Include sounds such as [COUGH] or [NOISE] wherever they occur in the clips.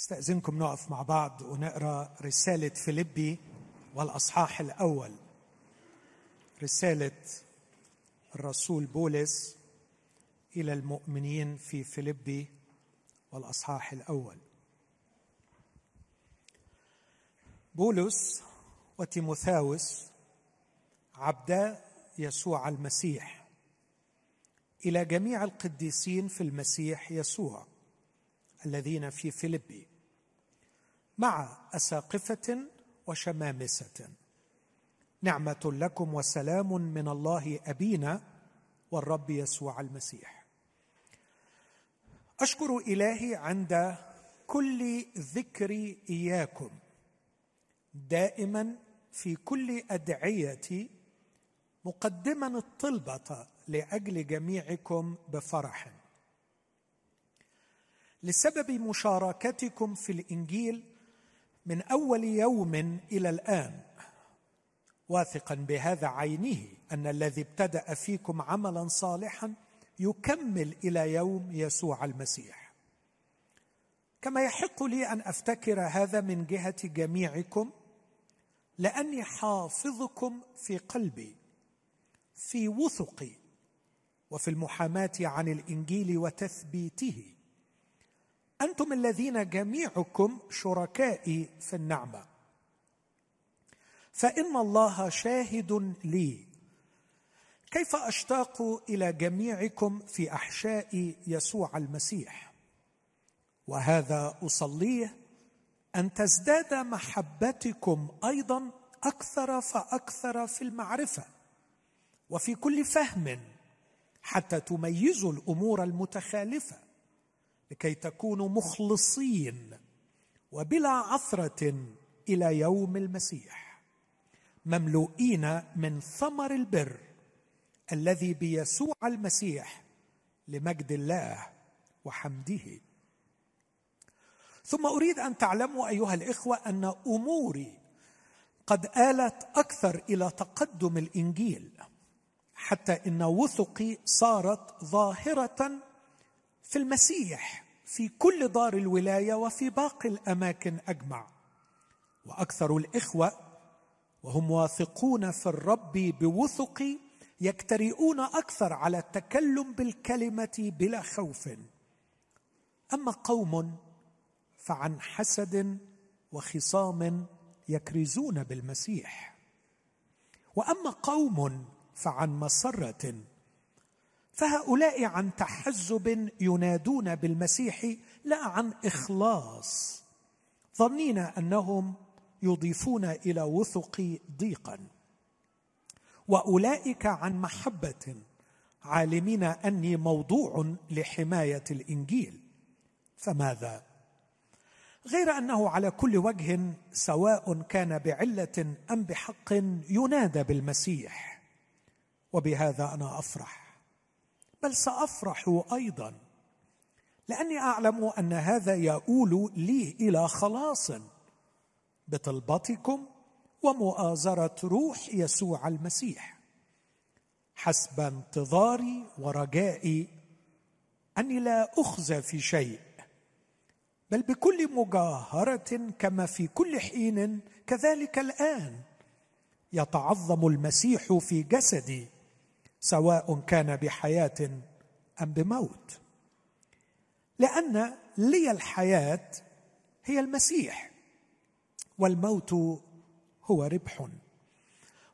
استأذنكم نقف مع بعض ونقرأ رسالة فيليبي والأصحاح الأول. رسالة الرسول بولس إلى المؤمنين في فيليبي والأصحاح الأول. بولس وتيموثاوس عبدا يسوع المسيح. إلى جميع القديسين في المسيح يسوع الذين في فيلبي مع أساقفة وشمامسة. نعمة لكم وسلام من الله أبينا والرب يسوع المسيح. أشكر إلهي عند كل ذكر إياكم دائما في كل أدعيتي مقدما الطلبة لأجل جميعكم بفرح. لسبب مشاركتكم في الإنجيل من أول يوم إلى الآن. واثقا بهذا عينه أن الذي ابتدأ فيكم عملا صالحا يكمل إلى يوم يسوع المسيح. كما يحق لي أن أفتكر هذا من جهة جميعكم لأني حافظكم في قلبي في وثقي وفي المحاماة عن الإنجيل وتثبيته. أنتم الذين جميعكم شركائي في النعمة. فإن الله شاهد لي. كيف أشتاق إلى جميعكم في أحشاء يسوع المسيح؟ وهذا أصليه أن تزداد محبتكم أيضا أكثر فأكثر في المعرفة وفي كل فهم حتى تميزوا الأمور المتخالفة. لكي تكونوا مخلصين وبلا عثرة إلى يوم المسيح. مملوئين من ثمر البر الذي بيسوع المسيح لمجد الله وحمده. ثم أريد أن تعلموا أيها الإخوة أن أموري قد آلت أكثر إلى تقدم الإنجيل حتى إن وثقي صارت ظاهرة في المسيح في كل دار الولاية وفي باقي الأماكن أجمع. وأكثر الإخوة وهم واثقون في الرب بوثق يجترئون أكثر على التكلم بالكلمة بلا خوف. أما قوم فعن حسد وخصام يكرزون بالمسيح. وأما قوم فعن مسرة فهؤلاء عن تحزب ينادون بالمسيح لا عن إخلاص. ظنين أنهم يضيفون إلى وثق ضيقا. وأولئك عن محبة عالمين أني موضوع لحماية الإنجيل. فماذا؟ غير أنه على كل وجه سواء كان بعلة أم بحق ينادى بالمسيح. وبهذا أنا أفرح. بل سأفرح أيضا لأني أعلم أن هذا يؤول لي إلى خلاص بطلبتكم ومؤازرة روح يسوع المسيح. حسب انتظاري ورجائي أني لا أخزى في شيء بل بكل مجاهرة كما في كل حين كذلك الآن يتعظم المسيح في جسدي. سواء كان بحياة أم بموت. لأن لي الحياة هي المسيح والموت هو ربح.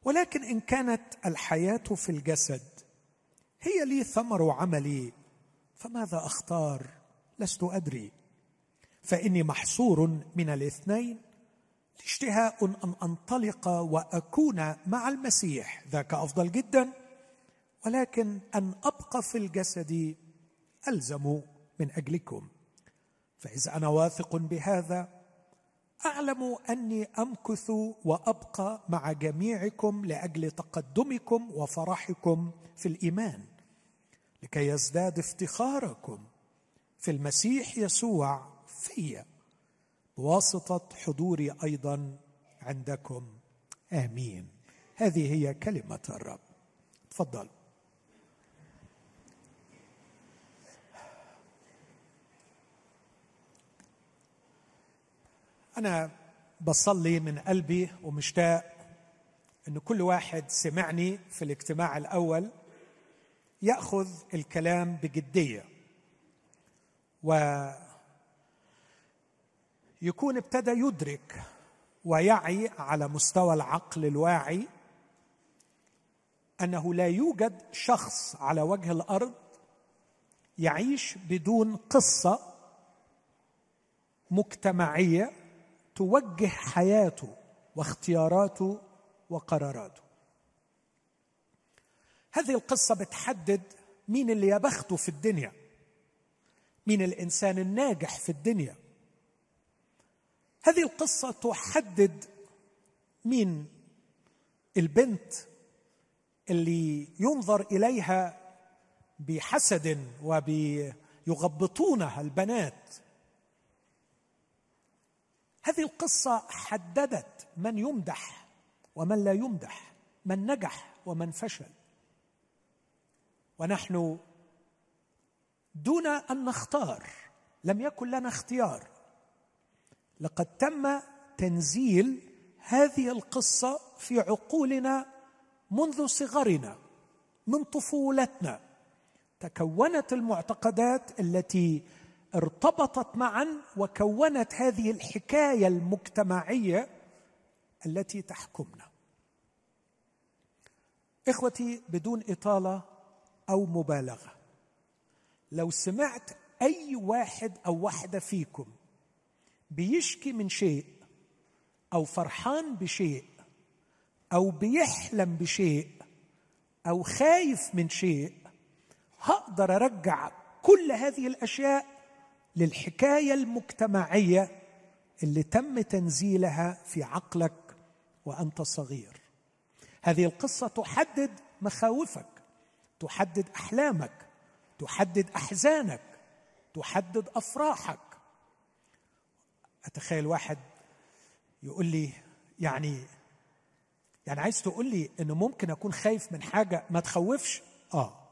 ولكن إن كانت الحياة في الجسد هي لي ثمر عملي فماذا أختار؟ لست أدري. فإني محصور من الاثنين اشتهاء أن أنطلق وأكون مع المسيح ذاك أفضل جدا. ولكن أن أبقى في الجسد ألزم من أجلكم. فإذا أنا واثق بهذا أعلم أني أمكث وأبقى مع جميعكم لأجل تقدمكم وفرحكم في الإيمان لكي يزداد افتخاركم في المسيح يسوع في بواسطة حضوري أيضا عندكم. آمين. هذه هي كلمة الرب. تفضل. أنا بصلي من قلبي ومشتاق إن كل واحد سمعني في الاجتماع الأول يأخذ الكلام بجدية ويكون ابتدى يدرك ويعي على مستوى العقل الواعي أنه لا يوجد شخص على وجه الأرض يعيش بدون قصة مجتمعية توجه حياته واختياراته وقراراته. هذه القصة بتحدد مين اللي يبخته في الدنيا مين الإنسان الناجح في الدنيا. هذه القصة تحدد مين البنت اللي ينظر إليها بحسد وبيغبطونها البنات. هذه القصة حددت من يمدح ومن لا يمدح من نجح ومن فشل. ونحن دون أن نختار لم يكن لنا اختيار. لقد تم تنزيل هذه القصة في عقولنا منذ صغرنا من طفولتنا. تكونت المعتقدات التي ارتبطت معا وكونت هذه الحكاية المجتمعية التي تحكمنا. إخوتي بدون إطالة أو مبالغة لو سمعت أي واحد أو واحدة فيكم بيشكي من شيء أو فرحان بشيء أو بيحلم بشيء أو خايف من شيء هقدر أرجع كل هذه الأشياء للحكاية المجتمعية اللي تم تنزيلها في عقلك وأنت صغير. هذه القصة تحدد مخاوفك تحدد أحلامك تحدد أحزانك تحدد أفراحك. أتخيل واحد يقول لي يعني يعني عايز تقول لي إنه ممكن أكون خايف من حاجة ما تخوفش؟ آه.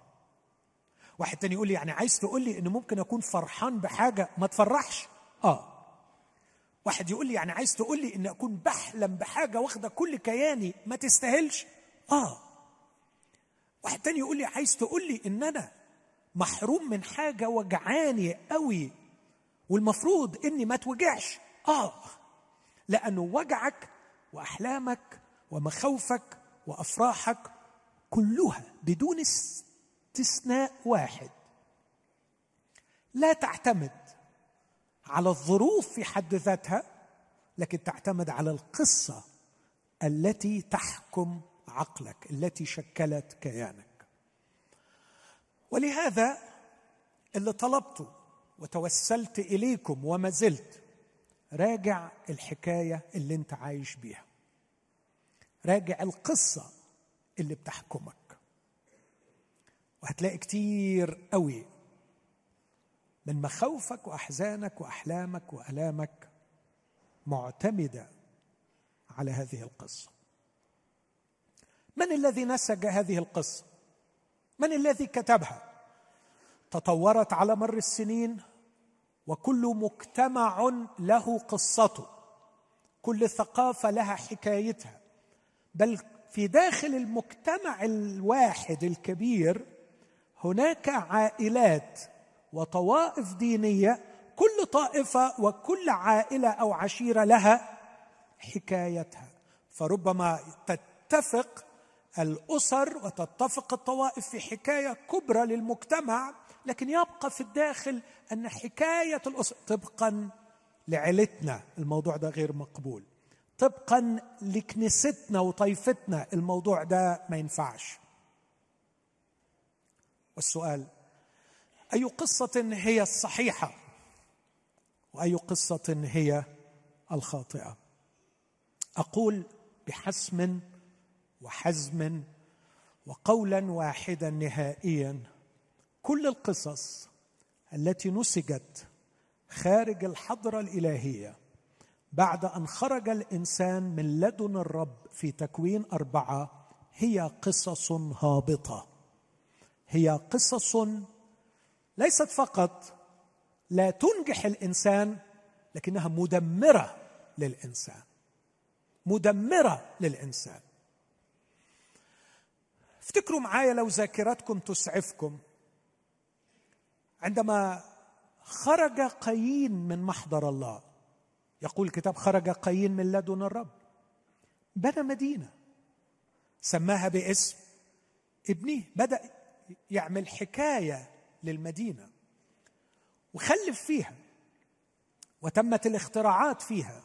واحد تاني يقول لي يعني عايز تقول لي انه ممكن أكون فرحان بحاجة ما تفرحش؟ آه. واحد يقول لي يعني عايز تقول لي إن أكون بحلم بحاجة واخدة كل كياني ما تستاهلش؟ آه. واحد تاني يقول لي عايز تقول لي إن أنا محروم من حاجة وجعاني قوي والمفروض إني ما توجعش آه. لأنه وجعك وأحلامك ومخاوفك وأفراحك كلها بدون استثناء واحد. لا تعتمد على الظروف في حد ذاتها لكن تعتمد على القصة التي تحكم عقلك التي شكلت كيانك. ولهذا اللي طلبته وتوسلت إليكم وما زلت راجع الحكاية اللي انت عايش بيها. راجع القصة اللي بتحكمك. وهتلاقي كتير قوي من مخاوفك وأحزانك وأحلامك وألامك معتمدة على هذه القصة. من الذي نسج هذه القصة؟ من الذي كتبها؟ تطورت على مر السنين وكل مجتمع له قصته. كل ثقافة لها حكايتها. بل في داخل المجتمع الواحد الكبير هناك عائلات وطوائف دينية كل طائفة وكل عائلة أو عشيرة لها حكايتها. فربما تتفق الأسر وتتفق الطوائف في حكاية كبرى للمجتمع لكن يبقى في الداخل أن حكاية الأسر طبقا لعيلتنا. الموضوع ده غير مقبول. طبقا لكنيستنا وطائفتنا الموضوع ده ما ينفعش. والسؤال أي قصة هي الصحيحة؟ وأي قصة هي الخاطئة؟ أقول بحسم وحزم وقولا واحدا نهائيا كل القصص التي نسجت خارج الحضرة الإلهية بعد أن خرج الإنسان من لدن الرب في تكوين أربعة هي قصص هابطة. هي قصص ليست فقط لا تنجح الإنسان لكنها مدمرة للإنسان. مدمرة للإنسان. افتكروا معايا لو ذاكرتكم تسعفكم. عندما خرج قايين من محضر الله يقول الكتاب خرج قايين من لدن الرب. بنى مدينة. سماها باسم ابنه. بدأ يعمل حكاية للمدينة. وخلف فيها وتمت الاختراعات فيها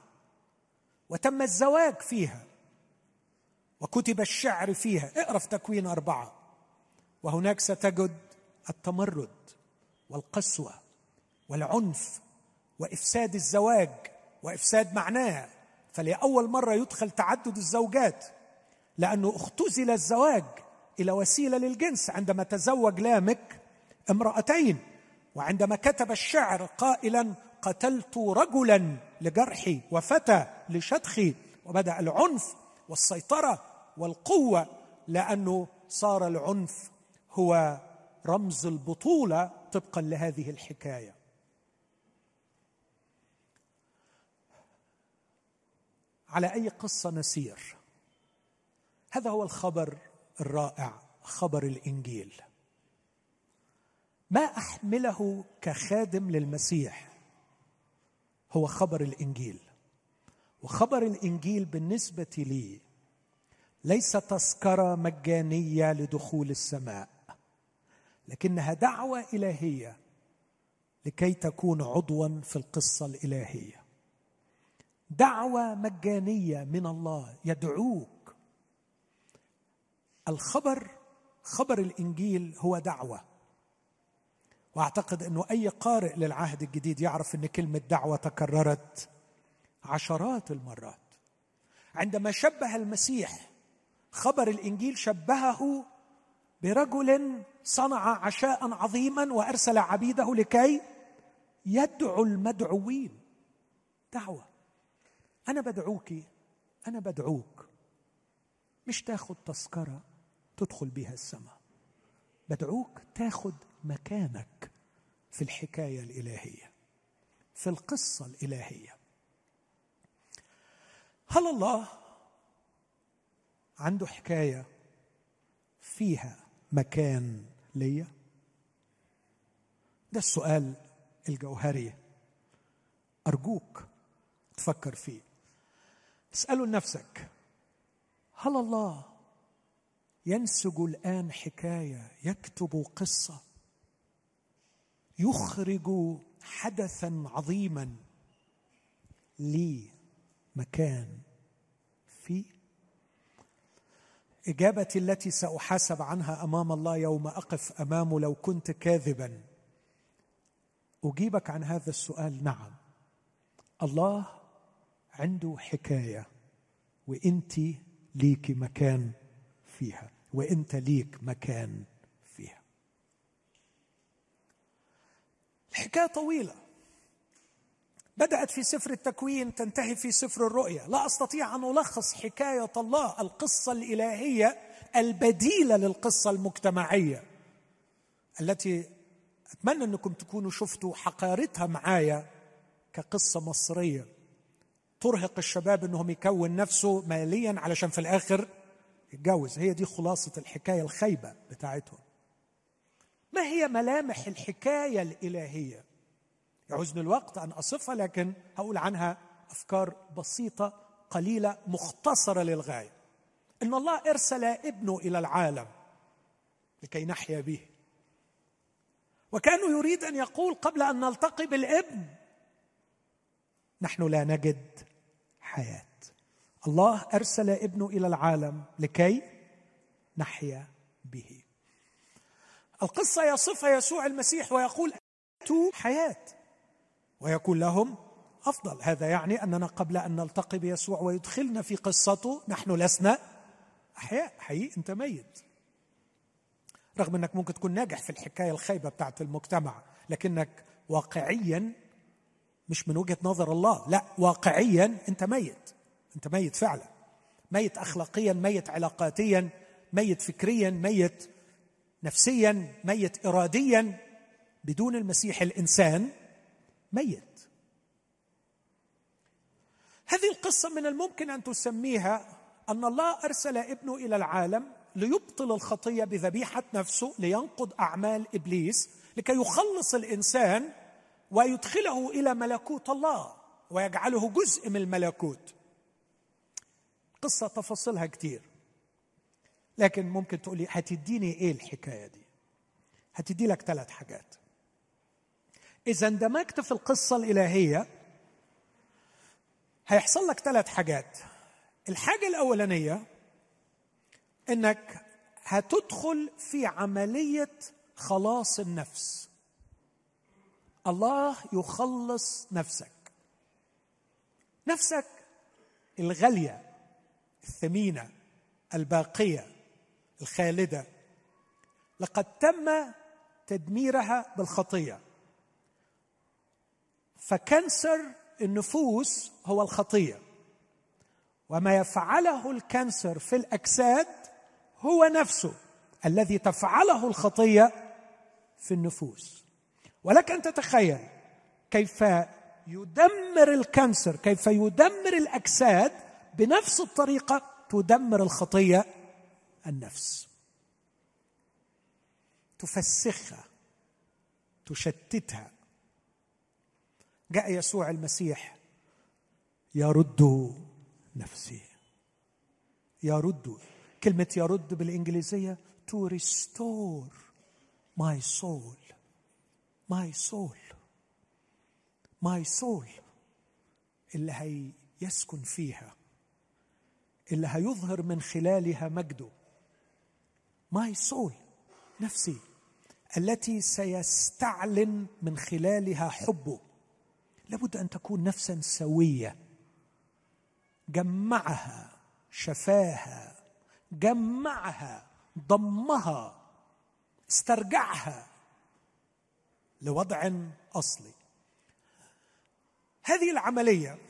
وتم الزواج فيها وكتب الشعر فيها. اقرا في تكوين أربعة. وهناك ستجد التمرد والقسوة والعنف وإفساد الزواج وإفساد معناه. فلأول مرة يدخل تعدد الزوجات لأنه اختزل الزواج إلى وسيلة للجنس. عندما تزوج لامك امرأتين وعندما كتب الشعر قائلا قتلت رجلا لجرحي وفتى لشدخي وبدأ العنف والسيطرة والقوة لأنه صار العنف هو رمز البطولة طبقا لهذه الحكاية. على أي قصة نسير؟ هذا هو الخبر الرائع خبر الإنجيل. ما أحمله كخادم للمسيح؟ هو خبر الإنجيل. وخبر الإنجيل بالنسبة لي ليس تذكرة مجانية لدخول السماء لكنها دعوة إلهية لكي تكون عضوا في القصة الإلهية. دعوة مجانية من الله يدعوك الخبر خبر الإنجيل هو دعوة. وأعتقد إنه أي قارئ للعهد الجديد يعرف إن كلمة دعوة تكررت عشرات المرات. عندما شبه المسيح خبر الإنجيل شبهه برجل صنع عشاء عظيما وأرسل عبيده لكي يدعو المدعوين. دعوة. أنا بدعوك أنا بدعوك. مش تاخد تذكرة. تدخل بها السماء. بدعوك تاخد مكانك في الحكاية الإلهية في القصة الإلهية. هل الله عنده حكاية فيها مكان ليا؟ ده السؤال الجوهري أرجوك تفكر فيه. اسأله لنفسك هل الله ينسج الآن حكاية يكتب قصة. يخرج حدثا عظيما لي مكان فيه إجابتي التي سأحاسب عنها أمام الله يوم أقف أمامه لو كنت كاذبا. أجيبك عن هذا السؤال. نعم. الله عنده حكاية وانت ليك مكان فيها وانت ليك مكان فيها. الحكاية طويلة. بدأت في سفر التكوين تنتهي في سفر الرؤيا لا أستطيع أن ألخص حكاية الله القصة الإلهية البديلة للقصة المجتمعية التي أتمنى أنكم تكونوا شفتوا حقارتها معايا كقصة مصرية. ترهق الشباب إنهم يكون نفسه ماليا علشان في الآخر يتجوز هي دي خلاصة الحكاية الخيبه بتاعتهم. ما هي ملامح الحكاية الإلهية؟ يعوزني الوقت أن اصفها لكن هقول عنها أفكار بسيطة قليلة مختصرة للغاية. إن الله أرسل ابنه إلى العالم لكي نحيا به. وكان يريد أن يقول قبل أن نلتقي بالابن نحن لا نجد حياة. الله أرسل ابنه إلى العالم لكي نحيا به. القصة يصفها يسوع المسيح ويقول أتوا حياة ويكون لهم أفضل. هذا يعني أننا قبل أن نلتقي بيسوع ويدخلنا في قصته نحن لسنا أحياء. حقيقي أنت ميت. رغم أنك ممكن تكون ناجح في الحكاية الخايبة بتاعت المجتمع لكنك واقعيا مش من وجهة نظر الله. لا واقعيا أنت ميت. انت ميت فعلا. ميت اخلاقيا ميت علاقاتيا ميت فكريا ميت نفسيا ميت اراديا. بدون المسيح الانسان ميت. هذه القصة من الممكن أن تسميها أن الله أرسل ابنه إلى العالم ليبطل الخطية بذبيحة نفسه لينقض أعمال إبليس لكي يخلص الإنسان ويدخله إلى ملكوت الله ويجعله جزء من الملكوت. قصة تفاصيلها كتير. لكن ممكن تقولي هتديني إيه الحكاية دي؟ هتدي لك ثلاث حاجات. إذا اندمجت في القصة الإلهية هيحصل لك ثلاث حاجات. الحاجة الأولانية إنك هتدخل في عملية خلاص النفس. الله يخلص نفسك. نفسك الغالية. الثمينة الباقية الخالدة لقد تم تدميرها بالخطية. فكنسر النفوس هو الخطية. وما يفعله الكنسر في الأجساد هو نفسه الذي تفعله الخطية في النفوس. ولك أن تتخيل كيف يدمر الكنسر كيف يدمر الأجساد بنفس الطريقة تدمر الخطية النفس. تفسخها تشتتها. جاء يسوع المسيح يرد نفسي. يرد. كلمة يرد بالإنجليزية to restore my soul. My soul. My soul. اللي هيسكن فيها. اللي هيظهر من خلالها مجده. My soul نفسي التي سيستعلن من خلالها حبه. لابد أن تكون نفسا سوية. جمعها شفاها جمعها ضمها استرجعها لوضع أصلي. هذه العملية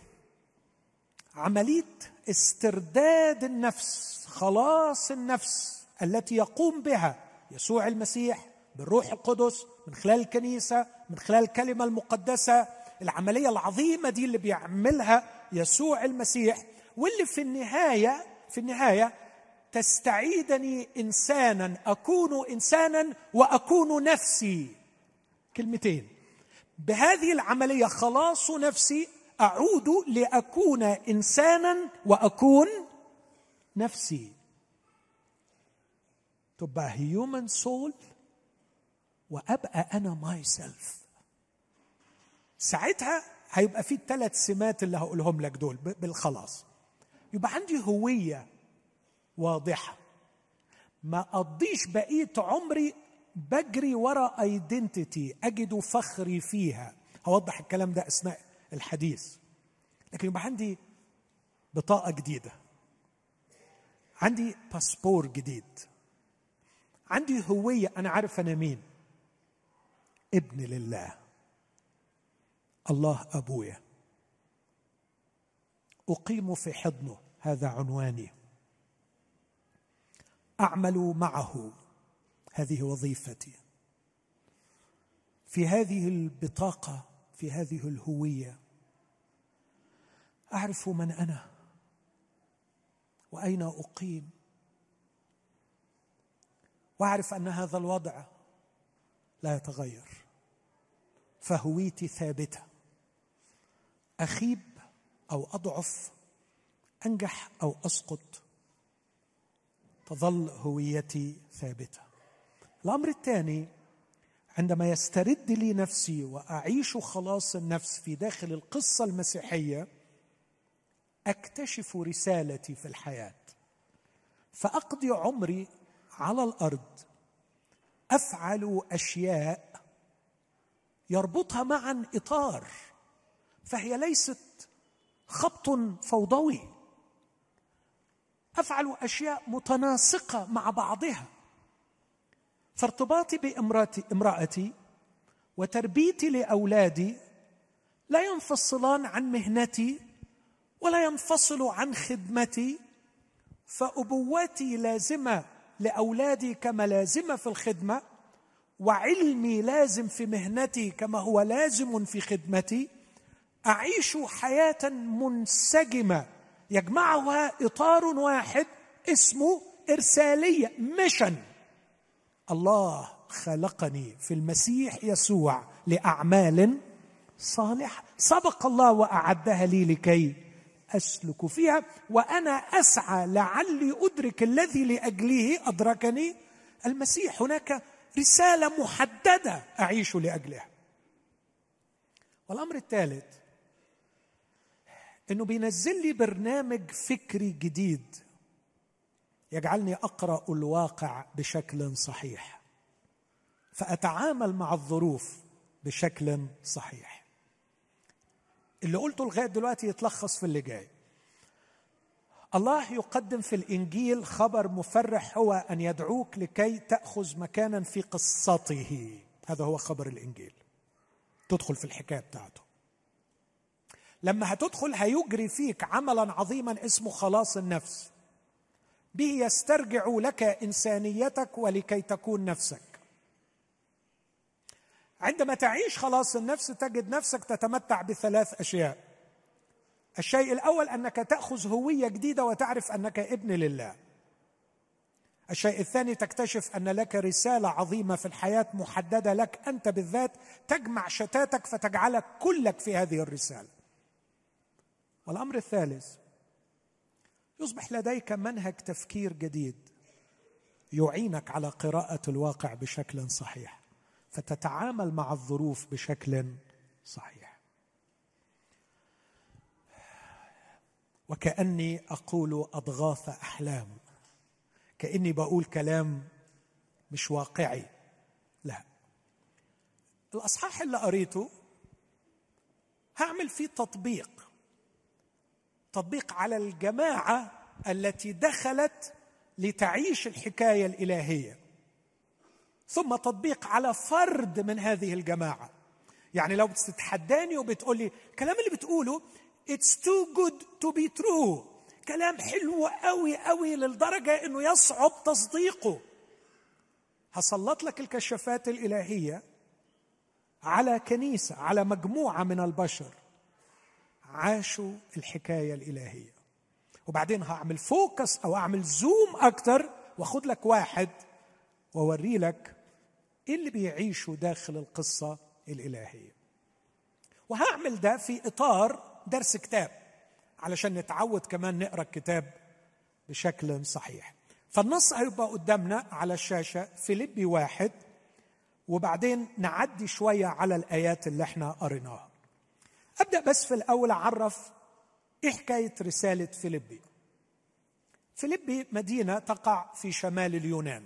عملية استرداد النفس خلاص النفس التي يقوم بها يسوع المسيح بالروح القدس من خلال الكنيسة من خلال الكلمة المقدسة العملية العظيمة دي اللي بيعملها يسوع المسيح واللي في النهاية في النهاية تستعيدني إنسانا أكون إنسانا وأكون نفسي. كلمتين. بهذه العملية خلاص نفسي أعود لأكون إنسانا وأكون نفسي. تبقى human soul وأبقى أنا myself ساعتها هيبقى في الثلاث سمات اللي هقولهم لك دول بالخلاص. يبقى عندي هوية واضحة. ما أقضيش بقية عمري بجري ورا identity أجد فخري فيها. هوضح الكلام ده أثناء الحديث. لكن يبقى عندي بطاقة جديدة. عندي باسبور جديد. عندي هوية أنا عارف أنا مين. ابن لله. الله أبويا. أقيم في حضنه هذا عنواني. أعمل معه هذه وظيفتي. في هذه البطاقة في هذه الهوية. أعرف من أنا وأين أقيم. وأعرف أن هذا الوضع لا يتغير. فهويتي ثابتة. أخيب أو أضعف أنجح أو أسقط. تظل هويتي ثابتة. الأمر الثاني عندما يسترد لي نفسي وأعيش خلاص النفس في داخل القصة المسيحية أكتشف رسالتي في الحياة. فأقضي عمري على الأرض أفعل أشياء يربطها معا إطار فهي ليست خبط فوضوي. أفعل أشياء متناسقة مع بعضها. فارتباطي بامراتي امرأتي وتربيتي لأولادي لا ينفصلان عن مهنتي ولا ينفصل عن خدمتي فابوتي لازمة لأولادي كما لازمة في الخدمة وعلمي لازم في مهنتي كما هو لازم في خدمتي. أعيش حياة منسجمة يجمعها إطار واحد اسمه إرسالية ميشن الله خلقني في المسيح يسوع لأعمال صالحة. سبق الله وأعدها لي لكي أسلك فيها وأنا أسعى لعلي أدرك الذي لأجله أدركني المسيح. هناك رسالة محددة أعيش لأجلها. والأمر الثالث إنه بينزل لي برنامج فكري جديد يجعلني أقرأ الواقع بشكل صحيح. فأتعامل مع الظروف بشكل صحيح. اللي قلته لغاية دلوقتي يتلخص في اللي جاي. الله يقدم في الإنجيل خبر مفرح هو أن يدعوك لكي تأخذ مكانا في قصته. هذا هو خبر الإنجيل. تدخل في الحكاية بتاعته. لما هتدخل هيجري فيك عملا عظيما اسمه خلاص النفس. به يسترجع لك إنسانيتك ولكي تكون نفسك. عندما تعيش خلاص النفس تجد نفسك تتمتع بثلاث أشياء. الشيء الأول أنك تأخذ هوية جديدة وتعرف أنك ابن لله. الشيء الثاني تكتشف أن لك رسالة عظيمة في الحياة محددة لك أنت بالذات تجمع شتاتك فتجعلك كلك في هذه الرسالة. والأمر الثالث يصبح لديك منهج تفكير جديد يعينك على قراءة الواقع بشكل صحيح فتتعامل مع الظروف بشكل صحيح. وكأني أقول أضغاث أحلام كأني بقول كلام مش واقعي لا. الأصحاح اللي قريته هعمل فيه تطبيق. تطبيق على الجماعة التي دخلت لتعيش الحكاية الإلهية. ثم تطبيق على فرد من هذه الجماعة. يعني لو بتتحداني وبتقول لي الكلام اللي بتقوله it's too good to be true. كلام حلو قوي قوي للدرجة إنه يصعب تصديقه. هسلط لك الكشافات الإلهية على كنيسة على مجموعة من البشر. عاشوا الحكاية الإلهية. وبعدين هعمل فوكس أو أعمل زوم أكتر وأخد لك واحد وأوري لك إيه اللي بيعيشه داخل القصة الإلهية. وهعمل ده في إطار درس كتاب علشان نتعود كمان نقرأ الكتاب بشكل صحيح. فالنص هيبقى قدامنا على الشاشة فيليبي واحد وبعدين نعدي شوية على الآيات اللي إحنا قريناها. أبدأ بس في الأول أعرف إيه حكاية رسالة فيليبي. فيليبي مدينة تقع في شمال اليونان.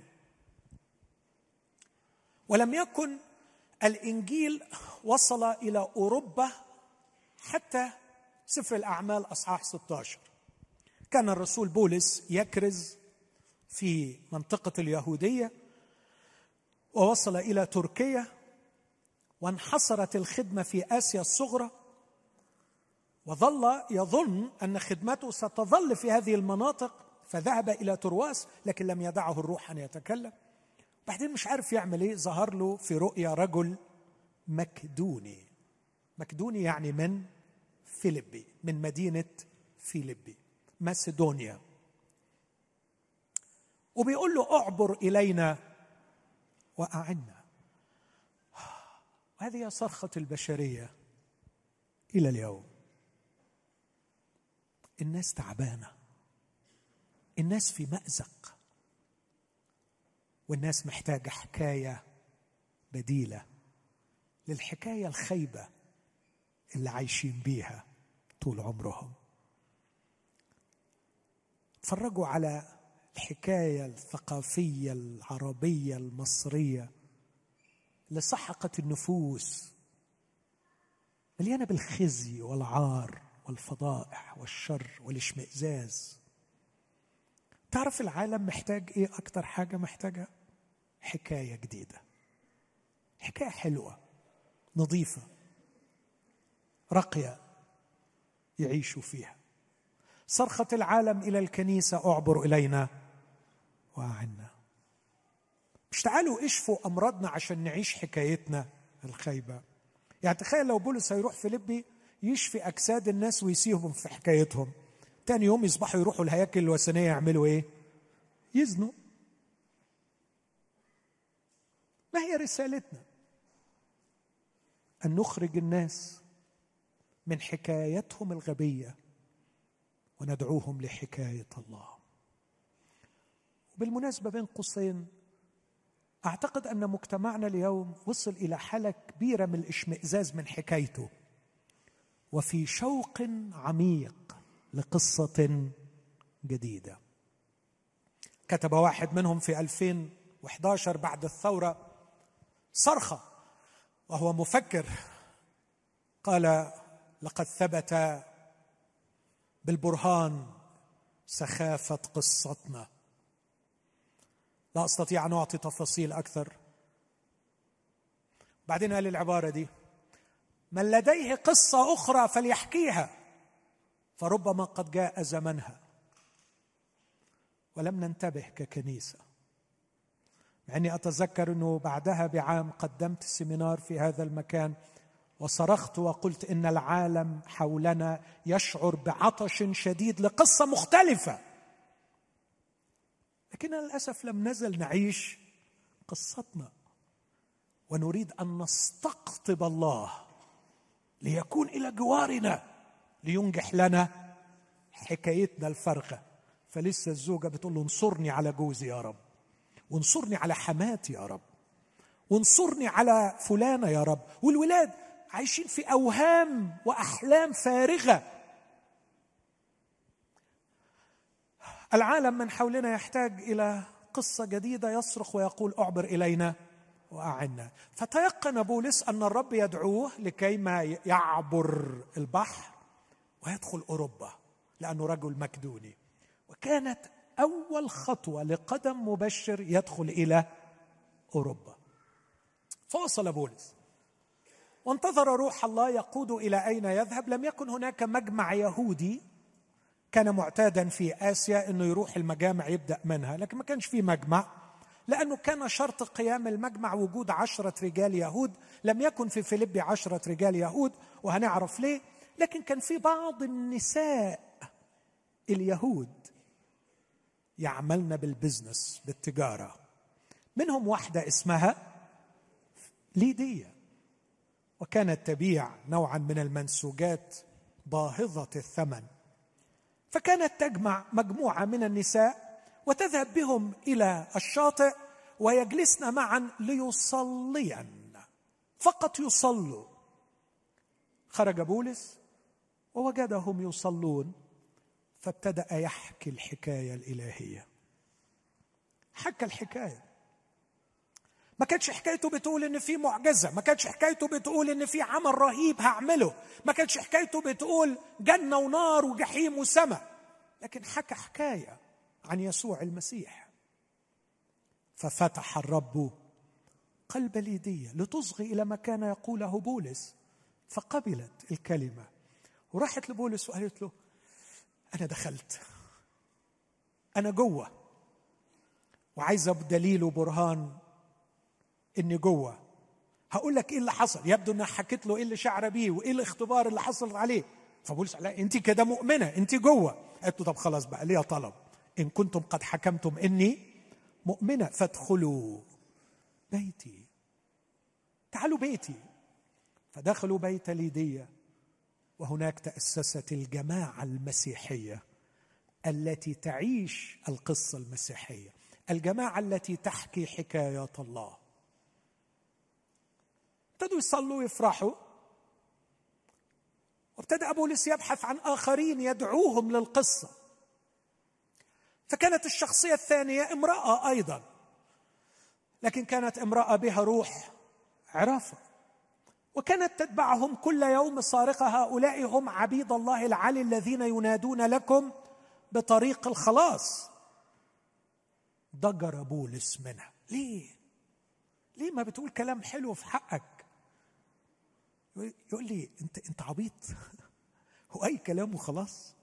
ولم يكن الإنجيل وصل إلى أوروبا حتى سفر الأعمال أصحاح 16 كان الرسول بولس يكرز في منطقة اليهودية ووصل إلى تركيا وانحصرت الخدمة في آسيا الصغرى وظل يظن أن خدمته ستظل في هذه المناطق فذهب إلى ترواس لكن لم يدعه الروح أن يتكلم. بعدين مش عارف يعمل إيه ظهر له في رؤيا رجل مكدوني. مكدوني يعني من فيليبي من مدينة فيليبي ماسدونيا وبيقول له اعبر إلينا وأعنا. هذه صرخة البشرية إلى اليوم. الناس تعبانة. الناس في مأزق. والناس محتاجة حكاية بديلة للحكاية الخيبة اللي عايشين بيها طول عمرهم. اتفرجوا على الحكاية الثقافية العربية المصرية اللي سحقت النفوس مليانة بالخزي والعار. والفضائح والشر والاشمئزاز. تعرف العالم محتاج إيه أكتر حاجة محتاجها؟ حكاية جديدة. حكاية حلوة نظيفة راقية يعيشوا فيها. صرخة العالم إلى الكنيسة اعبر إلينا وأعنا. مش تعالوا اشفوا أمراضنا عشان نعيش حكايتنا الخايبة. يعني تخيل لو بولس هيروح فيليبي يشفي أجساد الناس ويسيهم في حكايتهم. تاني يوم يصبحوا يروحوا الهياكل الوثنية يعملوا إيه؟ يزنوا. ما هي رسالتنا؟ أن نخرج الناس من حكايتهم الغبية وندعوهم لحكاية الله. وبالمناسبة بين قوسين أعتقد أن مجتمعنا اليوم وصل إلى حالة كبيرة من الاشمئزاز من حكايته. وفي شوق عميق لقصة جديدة. كتب واحد منهم في 2011 بعد الثورة صرخة وهو مفكر. قال لقد ثبت بالبرهان سخافة قصتنا. لا أستطيع أن أعطي تفاصيل أكثر. بعدين قال العبارة دي من لديه قصة أخرى فليحكيها. فربما قد جاء زمنها. ولم ننتبه ككنيسة. مع أني أتذكر أنه بعدها بعام قدمت سيمينار في هذا المكان وصرخت وقلت إن العالم حولنا يشعر بعطش شديد لقصة مختلفة. لكننا للأسف لم نزل نعيش قصتنا ونريد أن نستقطب الله. ليكون إلى جوارنا لينجح لنا حكايتنا الفارغه فلسه الزوجة بتقول له انصرني على جوزي يا رب وانصرني على حماتي يا رب وانصرني على فلانة يا رب. والولاد عايشين في أوهام وأحلام فارغة. العالم من حولنا يحتاج إلى قصة جديدة يصرخ ويقول اعبر إلينا. وأعنا. فتيقن بولس أن الرب يدعوه لكي ما يعبر البحر ويدخل أوروبا لأنه رجل مكدوني. وكانت أول خطوة لقدم مبشر يدخل إلى أوروبا. فوصل بولس. وانتظر روح الله يقود إلى أين يذهب. لم يكن هناك مجمع يهودي كان معتادا في آسيا إنه يروح المجامع يبدأ منها لكن ما كانش في مجمع. لأنه كان شرط قيام المجمع وجود عشرة رجال يهود. لم يكن في فيليبي عشرة رجال يهود وهنعرف ليه. لكن كان في بعض النساء اليهود يعملن بالبزنس بالتجارة. منهم واحدة اسمها ليديا وكانت تبيع نوعا من المنسوجات باهظة الثمن. فكانت تجمع مجموعة من النساء وتذهب بهم إلى الشاطئ ويجلسن معا ليصلين. فقط يصلوا. خرج بولس ووجدهم يصلون فابتدأ يحكي الحكاية الإلهية. حكى الحكاية. ما كانتش حكايته بتقول إن في معجزة ما كانتش حكايته بتقول إن في عمل رهيب هعمله ما كانتش حكايته بتقول جنة ونار وجحيم وسماء. لكن حكى حكاية. عن يسوع المسيح. ففتح الرب قلب ليدية لتصغي إلى ما كان يقوله بولس. فقبلت الكلمة. وراحت لبولس وقالت له أنا دخلت. أنا جوه. وعايزة بدليل وبرهان إني جوه. هقول لك إيه اللي حصل. يبدو إنها حكت له إيه اللي شعر بيه وإيه الاختبار اللي حصل عليه. فبولس قال أنت كده مؤمنة أنت جوه. قالت له طب خلاص بقى ليا طلب. إن كنتم قد حكمتم إني مؤمنة فادخلوا بيتي. تعالوا بيتي. فدخلوا بيت ليديا وهناك تأسست الجماعة المسيحية التي تعيش القصة المسيحية. الجماعة التي تحكي حكايات الله. ابتدوا يصلوا ويفرحوا. وابتدأ بولس يبحث عن آخرين يدعوهم للقصة. فكانت الشخصية الثانية امرأة أيضا. لكن كانت امرأة بها روح عرافة وكانت تتبعهم كل يوم صارخة هؤلاء هم عبيد الله العلي الذين ينادون لكم بطريق الخلاص. ضجر بولس منها. ليه؟ ليه ما بتقول كلام حلو في حقك؟ يقول لي أنت أنت عبيط؟ [LAUGHS] هو أي كلام وخلاص؟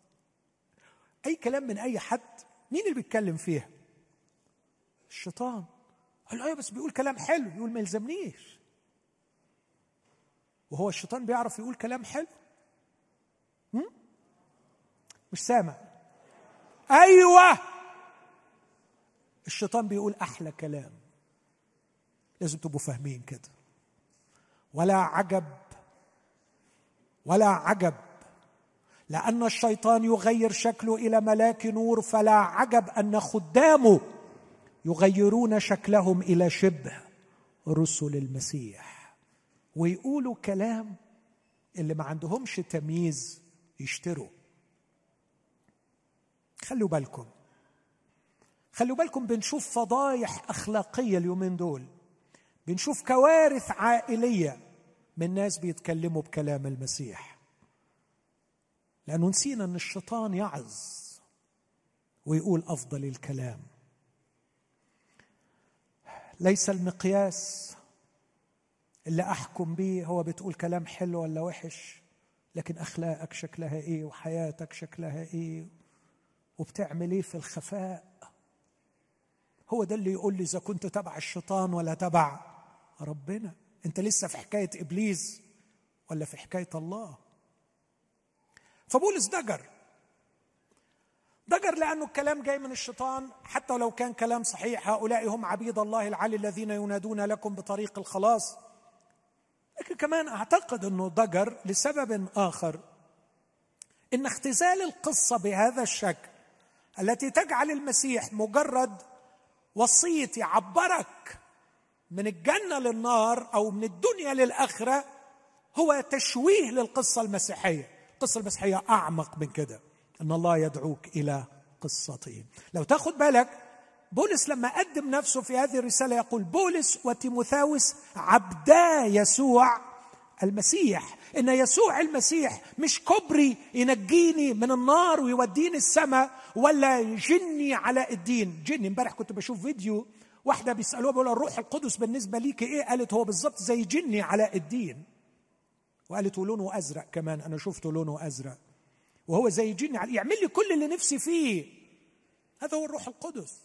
أي كلام من أي حد؟ مين اللي بيتكلم فيها؟ الشيطان. قال له أيوه بس بيقول كلام حلو يقول ما يلزمنيش. وهو الشيطان بيعرف يقول كلام حلو؟ مش سامع. أيوه! الشيطان بيقول أحلى كلام. لازم تبقوا فاهمين كده. ولا عجب ولا عجب لأن الشيطان يغير شكله إلى ملاك نور فلا عجب أن خدامه يغيرون شكلهم إلى شبه رسل المسيح. ويقولوا كلام اللي ما عندهمش تمييز يشتروا. خلوا بالكم. خلوا بالكم بنشوف فضايح أخلاقية اليومين دول. بنشوف كوارث عائلية من ناس بيتكلموا بكلام المسيح. لأنه نسينا إن الشيطان يعظ ويقول أفضل الكلام. ليس المقياس اللي أحكم به هو بتقول كلام حلو ولا وحش لكن أخلاقك شكلها إيه وحياتك شكلها إيه وبتعمل إيه في الخفاء؟ هو ده اللي يقول لي إذا كنت تبع الشيطان ولا تبع ربنا. أنت لسه في حكاية إبليس ولا في حكاية الله؟ فبولس دجر. دجر لأنه الكلام جاي من الشيطان حتى ولو كان كلام صحيح هؤلاء هم عبيد الله العلي الذين ينادون لكم بطريق الخلاص. لكن كمان أعتقد إنه ضجر لسبب آخر. إن اختزال القصة بهذا الشكل التي تجعل المسيح مجرد وصية يعبرك من الجنة للنار أو من الدنيا للآخرة هو تشويه للقصة المسيحية. القصة المسيحية أعمق من كده أن الله يدعوك إلى قصته. لو تاخد بالك بولس لما قدم نفسه في هذه الرسالة يقول بولس وتيموثاوس عبدا يسوع المسيح. إن يسوع المسيح مش كبري ينجيني من النار ويوديني السماء ولا جني علاء الدين. جني امبارح كنت بشوف فيديو واحدة بيسألوها بيقول الروح القدس بالنسبة ليك إيه؟ قالت هو بالظبط زي جني علاء الدين. وقالت ولونه أزرق كمان أنا شفته لونه أزرق. وهو زي جني يعمل لي كل اللي نفسي فيه. هذا هو الروح القدس.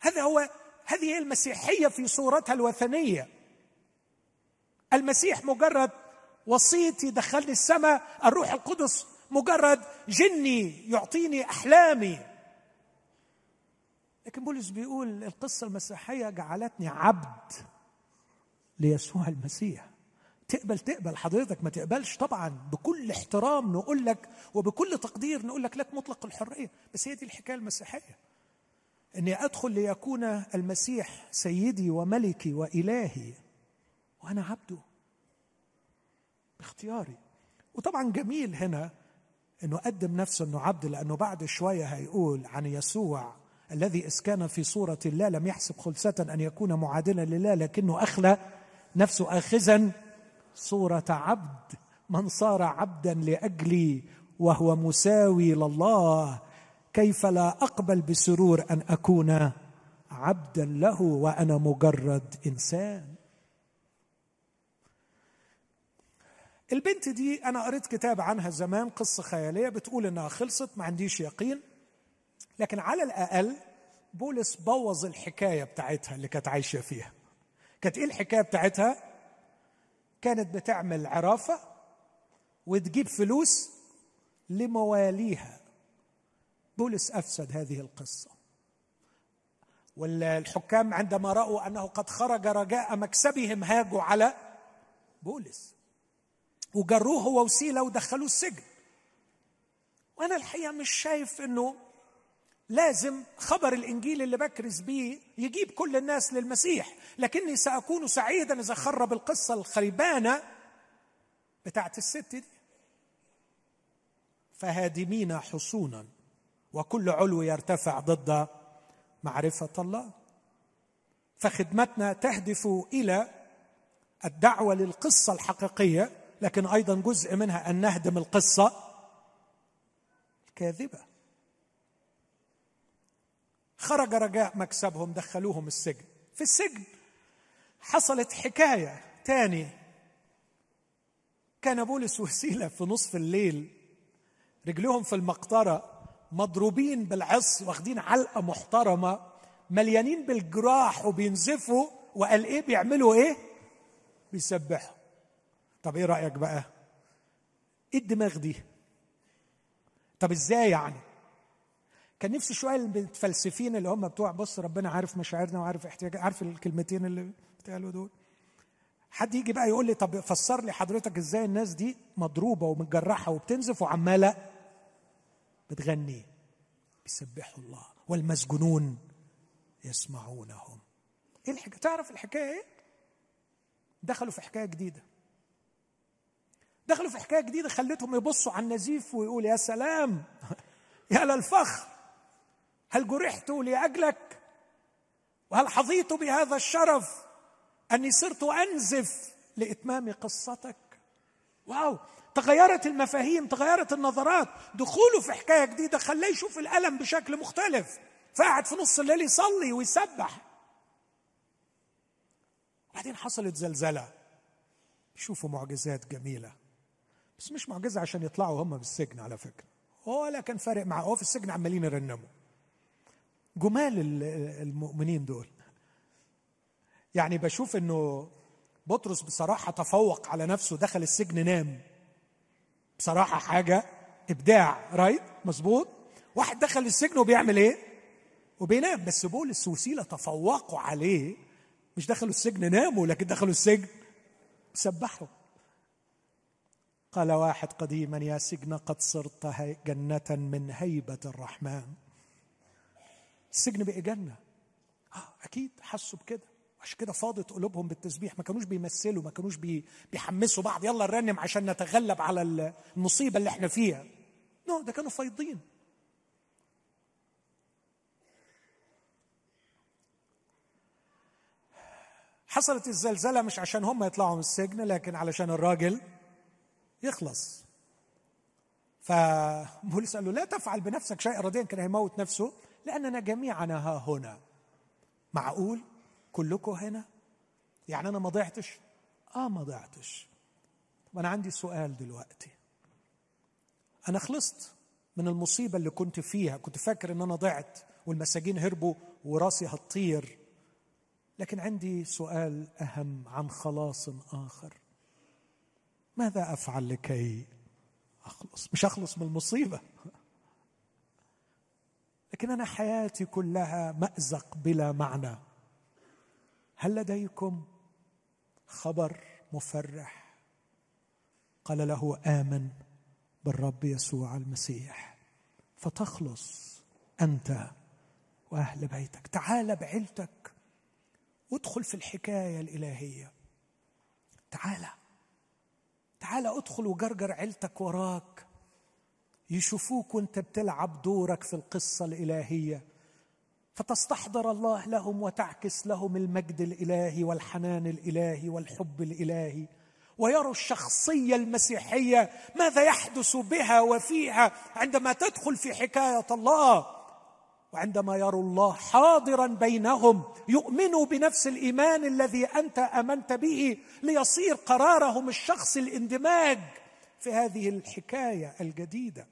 هذا هو هذه هي المسيحية في صورتها الوثنية. المسيح مجرد وصيتي دخلني السماء الروح القدس مجرد جني يعطيني أحلامي. لكن بولس بيقول القصة المسيحية جعلتني عبد ليسوع المسيح. تقبل تقبل حضرتك ما تقبلش طبعا. بكل احترام نقول لك وبكل تقدير نقول لك لك مطلق الحرية. بس هي دي الحكاية المسيحية. إني أدخل ليكون المسيح سيدي وملكي وإلهي وأنا عبده باختياري. وطبعا جميل هنا إنه قدم نفسه إنه عبد لأنه بعد شوية هيقول عن يسوع الذي إذ كان في صورة الله لم يحسب خلسه أن يكون معادلا لله لكنه أخلى نفسه اخذا صورة عبد من صار عبدا لأجلي وهو مساوي لله كيف لا أقبل بسرور أن أكون عبدا له وأنا مجرد إنسان؟ البنت دي أنا قريت كتاب عنها زمان قصة خيالية بتقول إنها خلصت ما عنديش يقين. لكن على الأقل بولس بوظ الحكاية بتاعتها اللي كانت عايشة فيها. كانت إيه الحكاية بتاعتها؟ كانت بتعمل عرافة وتجيب فلوس لمواليها. بولس أفسد هذه القصة. والحكام عندما رأوا أنه قد خرج رجاء مكسبهم هاجوا على بولس. وجروه هو وسيلة ودخلوه السجن. وأنا الحقيقة مش شايف إنه لازم خبر الإنجيل اللي بكرز بيه يجيب كل الناس للمسيح. لكني سأكون سعيدا إذا خرب القصة الخربانه بتاعت الست دي. فهادمين حصونا وكل علو يرتفع ضد معرفة الله. فخدمتنا تهدف إلى الدعوة للقصة الحقيقية لكن أيضا جزء منها أن نهدم القصة الكاذبة. خرج رجاء مكسبهم دخلوهم السجن. في السجن حصلت حكاية تاني. كان بولس وسيلة في نصف الليل. رجلهم في المقطرة مضروبين بالعص واخدين علقة محترمة مليانين بالجراح وبينزفوا. وقال إيه؟ بيعملوا إيه؟ بيسبحوا. طب إيه رأيك بقى؟ إيه الدماغ دي؟ طب إزاي يعني؟ كان نفسي شوية المتفلسفين اللي هم بتوع بص ربنا عارف مشاعرنا وعارف احتياجات عارف الكلمتين اللي بتقالوا دول. حد يجي بقى يقول لي طب فسر لي حضرتك إزاي الناس دي مضروبة ومتجرحة وبتنزف وعمالة بتغني؟ بيسبحوا الله والمسجونون يسمعونهم. إيه الحكاية تعرف الحكاية إيه؟ دخلوا في حكاية جديدة. دخلوا في حكاية جديدة خلتهم يبصوا على النزيف ويقول يا سلام! [LAUGHS] يا للفخر! هل جرحت لأجلك؟ وهل حظيت بهذا الشرف أني صرت أنزف لإتمام قصتك؟ واو! تغيرت المفاهيم تغيرت النظرات. دخوله في حكاية جديدة خلاه يشوف الألم بشكل مختلف. فقعد في نص الليل يصلي ويسبح. بعدين حصلت زلزلة. يشوفوا معجزات جميلة. بس مش معجزة عشان يطلعوا هم بالسجن على فكرة. ولا كان فارق معاه. هو في السجن عمالين يرنموا. جمال المؤمنين دول. يعني بشوف إنه بطرس بصراحة تفوق على نفسه دخل السجن نام. بصراحة حاجة إبداع رايت مظبوط؟ واحد دخل السجن وبيعمل إيه؟ وبينام. بس بولس وسيلة تفوقوا عليه مش دخلوا السجن ناموا لكن دخلوا السجن سبحوا. قال واحد قديما يا سجن قد صرت جنة من هيبة الرحمن. السجن بقى جنة. آه أكيد حسوا بكده. عشان كده فاضت قلوبهم بالتسبيح. ما كانوش بيمثلوا ما كانوش بيحمسوا بعض. يلا نرنم عشان نتغلب على المصيبة اللي إحنا فيها. نو ده كانوا فايضين. حصلت الزلزلة مش عشان هم يطلعوا من السجن لكن علشان الراجل يخلص. فبولس قال له لا تفعل بنفسك شيئا رديا كان هيموت نفسه. لأننا جميعا ها هنا. معقول؟ كلكم هنا؟ يعني أنا ما ضعتش؟ آه ما ضعتش. طب أنا عندي سؤال دلوقتي. أنا خلصت من المصيبة اللي كنت فيها. كنت فاكر إن أنا ضعت والمساجين هربوا وراسي هتطير. لكن عندي سؤال أهم عن خلاص آخر. ماذا أفعل لكي أخلص؟ مش أخلص من المصيبة. لكن أنا حياتي كلها مأزق بلا معنى. هل لديكم خبر مفرح؟ قال له آمن بالرب يسوع المسيح. فتخلص أنت وأهل بيتك. تعال بعيلتك وادخل في الحكاية الإلهية. تعال. تعال ادخل وجرجر عيلتك وراك. يشوفوك وانت بتلعب دورك في القصة الإلهية. فتستحضر الله لهم وتعكس لهم المجد الإلهي والحنان الإلهي والحب الإلهي. ويروا الشخصية المسيحية ماذا يحدث بها وفيها عندما تدخل في حكاية الله. وعندما يروا الله حاضرا بينهم يؤمنوا بنفس الإيمان الذي أنت أمنت به ليصير قرارهم الشخصي الإندماج. في هذه الحكاية الجديدة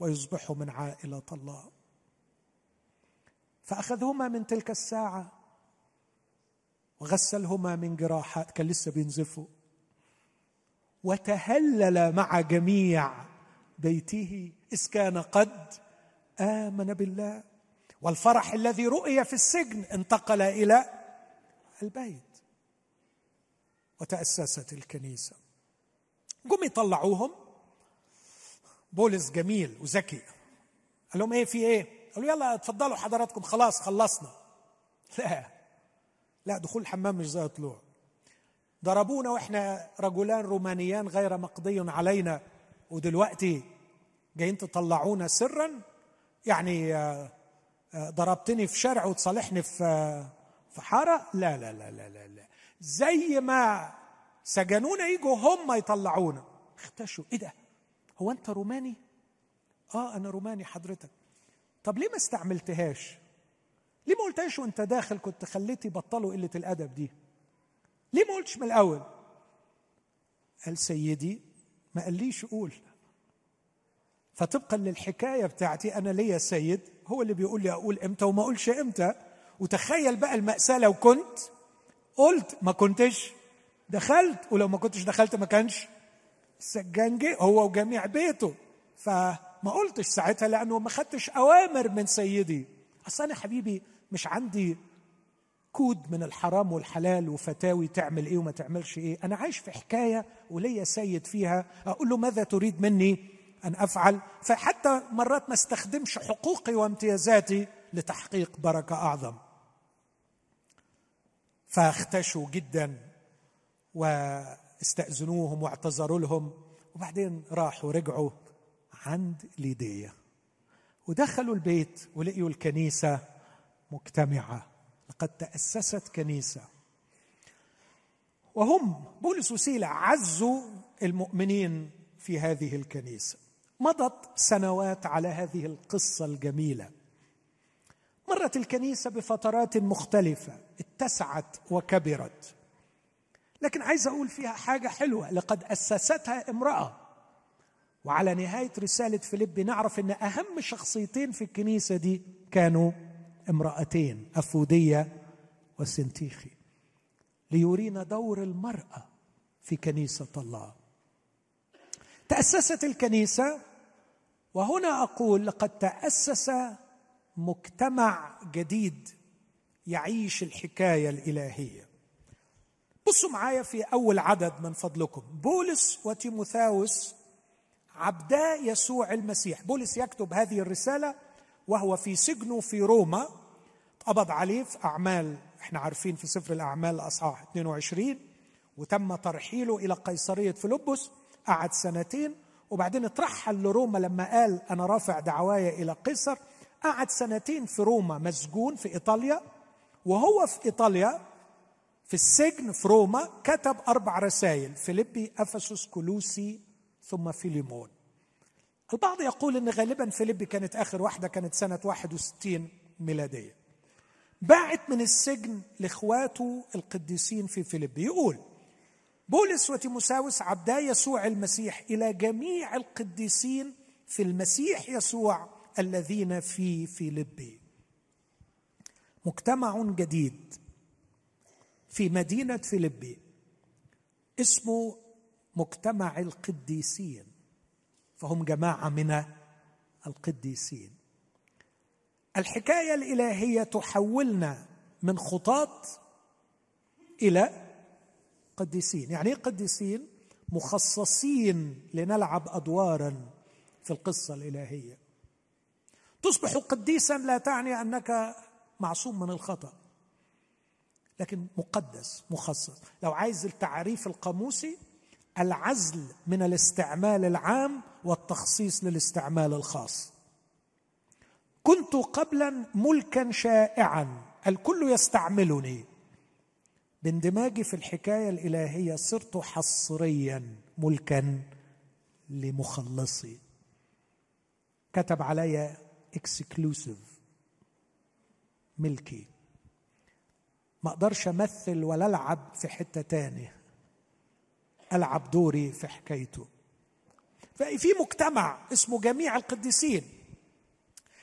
ويصبحوا من عائلة الله. فأخذهما من تلك الساعة وغسلهما من جراحات كان لسه بينزفوا. وتهلل مع جميع بيته إذ كان قد آمن بالله. والفرح الذي رؤي في السجن انتقل إلى البيت وتأسست الكنيسة. جم يطلعوهم. بولس جميل وذكي. قال لهم إيه في إيه؟ قالوا يلا اتفضلوا حضراتكم خلاص خلصنا. لا. لا دخول الحمام مش زي طلوع ضربونا وإحنا رجلان رومانيان غير مقضي علينا. ودلوقتي جايين تطلعونا سرا. يعني آه، آه، ضربتني في شارع وتصالحني في آه، في حارة. لا لا لا لا لا, لا. زي ما سجنونا يجوا هم يطلعونا اختشوا. إيه ده؟ هو أنت روماني؟ آه أنا روماني حضرتك. طب ليه ما استعملتهاش؟ ليه ما قلتهاش وأنت داخل كنت خليتي بطلوا قلة الأدب دي؟ ليه ما قلتش من الأول؟ قال سيدي ما قاليش قول. فطبقا للحكاية بتاعتي أنا ليا سيد هو اللي بيقول لي أقول إمتى وما أقولش إمتى. وتخيل بقى المأساة لو كنت قلت ما كنتش دخلت ولو ما كنتش دخلت ما كانش السجان جه هو وجميع بيته. ف ما قلتش ساعتها لأنه ما خدتش أوامر من سيدي. أصل أنا حبيبي مش عندي كود من الحرام والحلال وفتاوي تعمل إيه وما تعملش إيه. أنا عايش في حكاية وليا سيد فيها. أقول له ماذا تريد مني أن أفعل؟ فحتى مرات ما استخدمش حقوقي وامتيازاتي لتحقيق بركة أعظم. فاختشوا جدا. واستأذنوهم واعتذروا لهم. وبعدين راحوا رجعوا عند ليديا ودخلوا البيت ولقيوا الكنيسة مجتمعة. لقد تأسست كنيسة. وهم بولس وسيلة عزوا المؤمنين في هذه الكنيسة. مضت سنوات على هذه القصة الجميلة. مرت الكنيسة بفترات مختلفة. اتسعت وكبرت. لكن عايز أقول فيها حاجة حلوة. لقد أسستها امرأة. وعلى نهاية رسالة فيليب نعرف إن أهم شخصيتين في الكنيسة دي كانوا امرأتين أفودية وسنتيخي ليرينا دور المرأة في كنيسة الله. تأسست الكنيسة وهنا أقول لقد تأسس مجتمع جديد يعيش الحكاية الإلهية. بصوا معايا في أول عدد من فضلكم. بولس وتيموثاوس عبدا يسوع المسيح. بولس يكتب هذه الرسالة وهو في سجنه في روما. قبض عليه في أعمال إحنا عارفين في سفر الأعمال أصحاح 22 وتم ترحيله إلى قيصرية فيلبس قعد سنتين وبعدين اترحل لروما لما قال أنا رافع دعواي إلى قيصر. قعد سنتين في روما مسجون في إيطاليا وهو في إيطاليا في السجن في روما كتب أربع رسائل فيليبي أفسس كولوسي ثم فيليمون. البعض يقول إن غالبا فيليبي كانت آخر واحدة كانت سنة 61 ميلادية. باعت من السجن لإخواته القديسين في فيليبي. يقول بولس وتيموثاوس عبدا يسوع المسيح إلى جميع القديسين في المسيح يسوع الذين في فيليبي. مجتمع جديد. في مدينة فيليبي اسمه مجتمع القديسين فهم جماعة من القديسين. الحكاية الإلهية تحولنا من خطاط إلى قديسين. يعني إيه قديسين؟ مخصصين لنلعب أدوارا في القصة الإلهية. تصبح قديسا لا تعني أنك معصوم من الخطأ. لكن مقدس مخصص. لو عايز التعريف القاموسي العزل من الاستعمال العام والتخصيص للاستعمال الخاص. كنت قبلا ملكا شائعا الكل يستعملني. باندماجي في الحكاية الإلهية صرت حصريا ملكا لمخلصي. كتب علي exclusive ملكي. ما أقدرش امثل ولا العب في حتة تانية العب دوري في حكايته. ففي مجتمع اسمه جميع القديسين.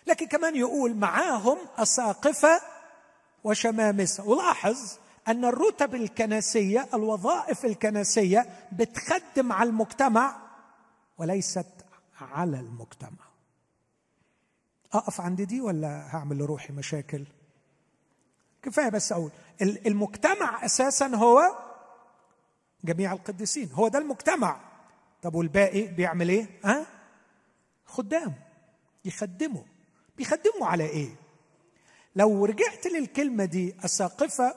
لكن كمان يقول معاهم أساقفة وشمامسة. ولاحظ أن الرتب الكنسية الوظائف الكنسية بتخدم على المجتمع وليست على المجتمع. أقف عند دي ولا هعمل لروحي مشاكل؟ كفاية بس أقول. المجتمع أساسا هو جميع القديسين. هو ده المجتمع. طب والباقي بيعمل إيه؟ ها؟ خدام. يخدموا. بيخدموا على إيه؟ لو رجعت للكلمة دي اساقفه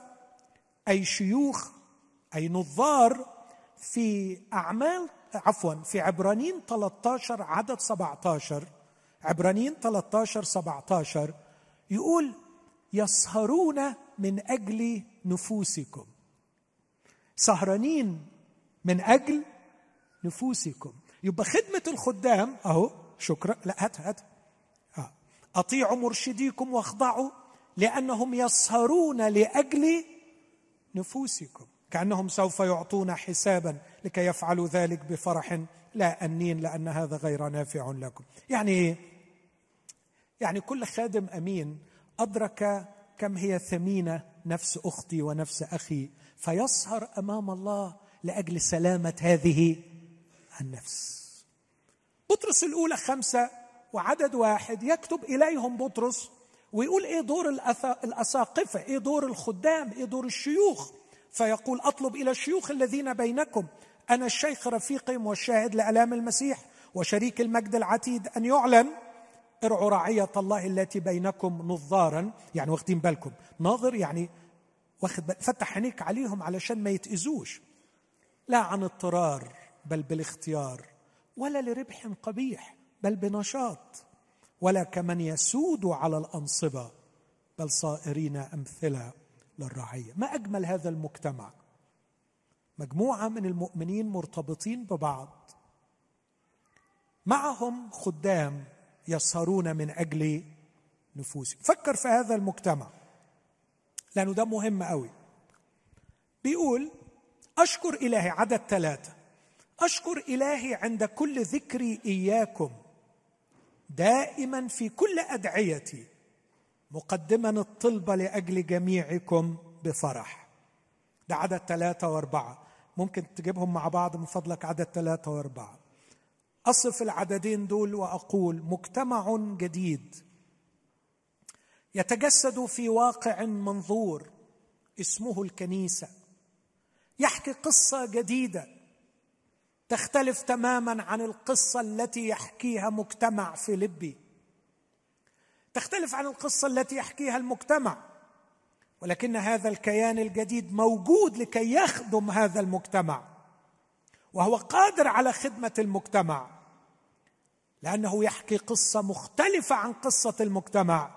أي شيوخ أي نظار في أعمال عفوا في عبرانيين 13 عدد 17 عبرانيين 13 17 يقول يسهرون من أجل نفوسكم. سهرانين من أجل نفوسكم. يبقى خدمة الخدام أهو شكرا. لا هات هات. آه. أطيعوا مرشديكم واخضعوا لأنهم يسهرون لأجل نفوسكم. كأنهم سوف يعطون حسابا لكي يفعلوا ذلك بفرح لا أنين لأن هذا غير نافع لكم. يعني إيه؟ يعني كل خادم أمين أدرك كم هي ثمينه نفس أختي ونفس أخي فيسهر أمام الله لأجل سلامة هذه النفس. بطرس الأولى خمسة وعدد واحد يكتب إليهم بطرس ويقول إيه دور الأساقفة إيه دور الخدام إيه دور الشيوخ؟ فيقول أطلب إلى الشيوخ الذين بينكم أنا الشيخ رفيقهم والشاهد لألام المسيح وشريك المجد العتيد أن يعلن ارعوا رعية الله التي بينكم نظارا. يعني واخدين بالكم. ناظر يعني واخد فتح عينيك عليهم علشان ما يتأذوش. لا عن اضطرار بل بالاختيار ولا لربح قبيح بل بنشاط. ولا كمن يسود على الأنصبة بل صائرين أمثلة للرعية. ما أجمل هذا المجتمع. مجموعة من المؤمنين مرتبطين ببعض. معهم خدام يسهرون من أجل نفوسهم. فكر في هذا المجتمع لأنه ده مهم قوي. بيقول أشكر إلهي عدد ثلاثة. أشكر إلهي عند كل ذكري إياكم دائما في كل أدعيتي مقدما الطلبه لأجل جميعكم بفرح. ده عدد ثلاثة وأربعة. ممكن تجيبهم مع بعض من فضلك عدد ثلاثة وأربعة. أصف العددين دول وأقول مجتمع جديد يتجسد في واقع منظور اسمه الكنيسة. يحكي قصة جديدة تختلف تماما عن القصة التي يحكيها مجتمع فيلبي تختلف عن القصة التي يحكيها المجتمع ولكن هذا الكيان الجديد موجود لكي يخدم هذا المجتمع. وهو قادر على خدمة المجتمع لأنه يحكي قصة مختلفة عن قصة المجتمع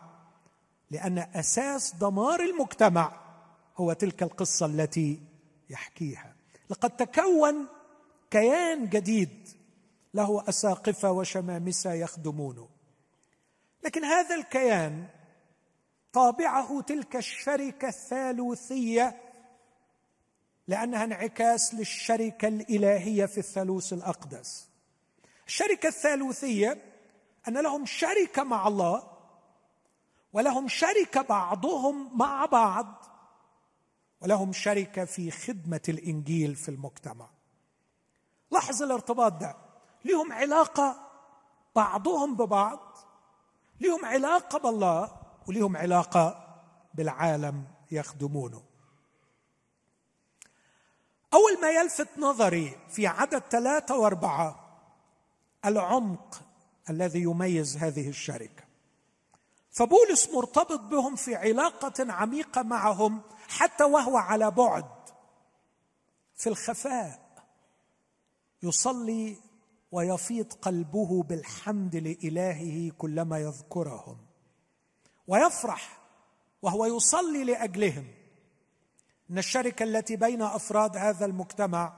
لأن أساس دمار المجتمع هو تلك القصة التي يحكيها. لقد تكون كيان جديد له أساقفة وشمامسة يخدمونه. لكن هذا الكيان طابعه تلك الشركة الثالوثية لأنها انعكاس للشركة الإلهية في الثالوث الأقدس. الشركة الثالوثية أن لهم شركة مع الله ولهم شركة بعضهم مع بعض ولهم شركة في خدمة الإنجيل في المجتمع. لاحظ الارتباط ده. لهم علاقة بعضهم ببعض لهم علاقة بالله ولهم علاقة بالعالم يخدمونه. أول ما يلفت نظري في عدد ثلاثة وأربعة العمق الذي يميز هذه الشركة. فبولس مرتبط بهم في علاقة عميقة معهم حتى وهو على بعد في الخفاء. يصلي ويفيض قلبه بالحمد لإلهه كلما يذكرهم. ويفرح وهو يصلي لأجلهم. إن الشركة التي بين أفراد هذا المجتمع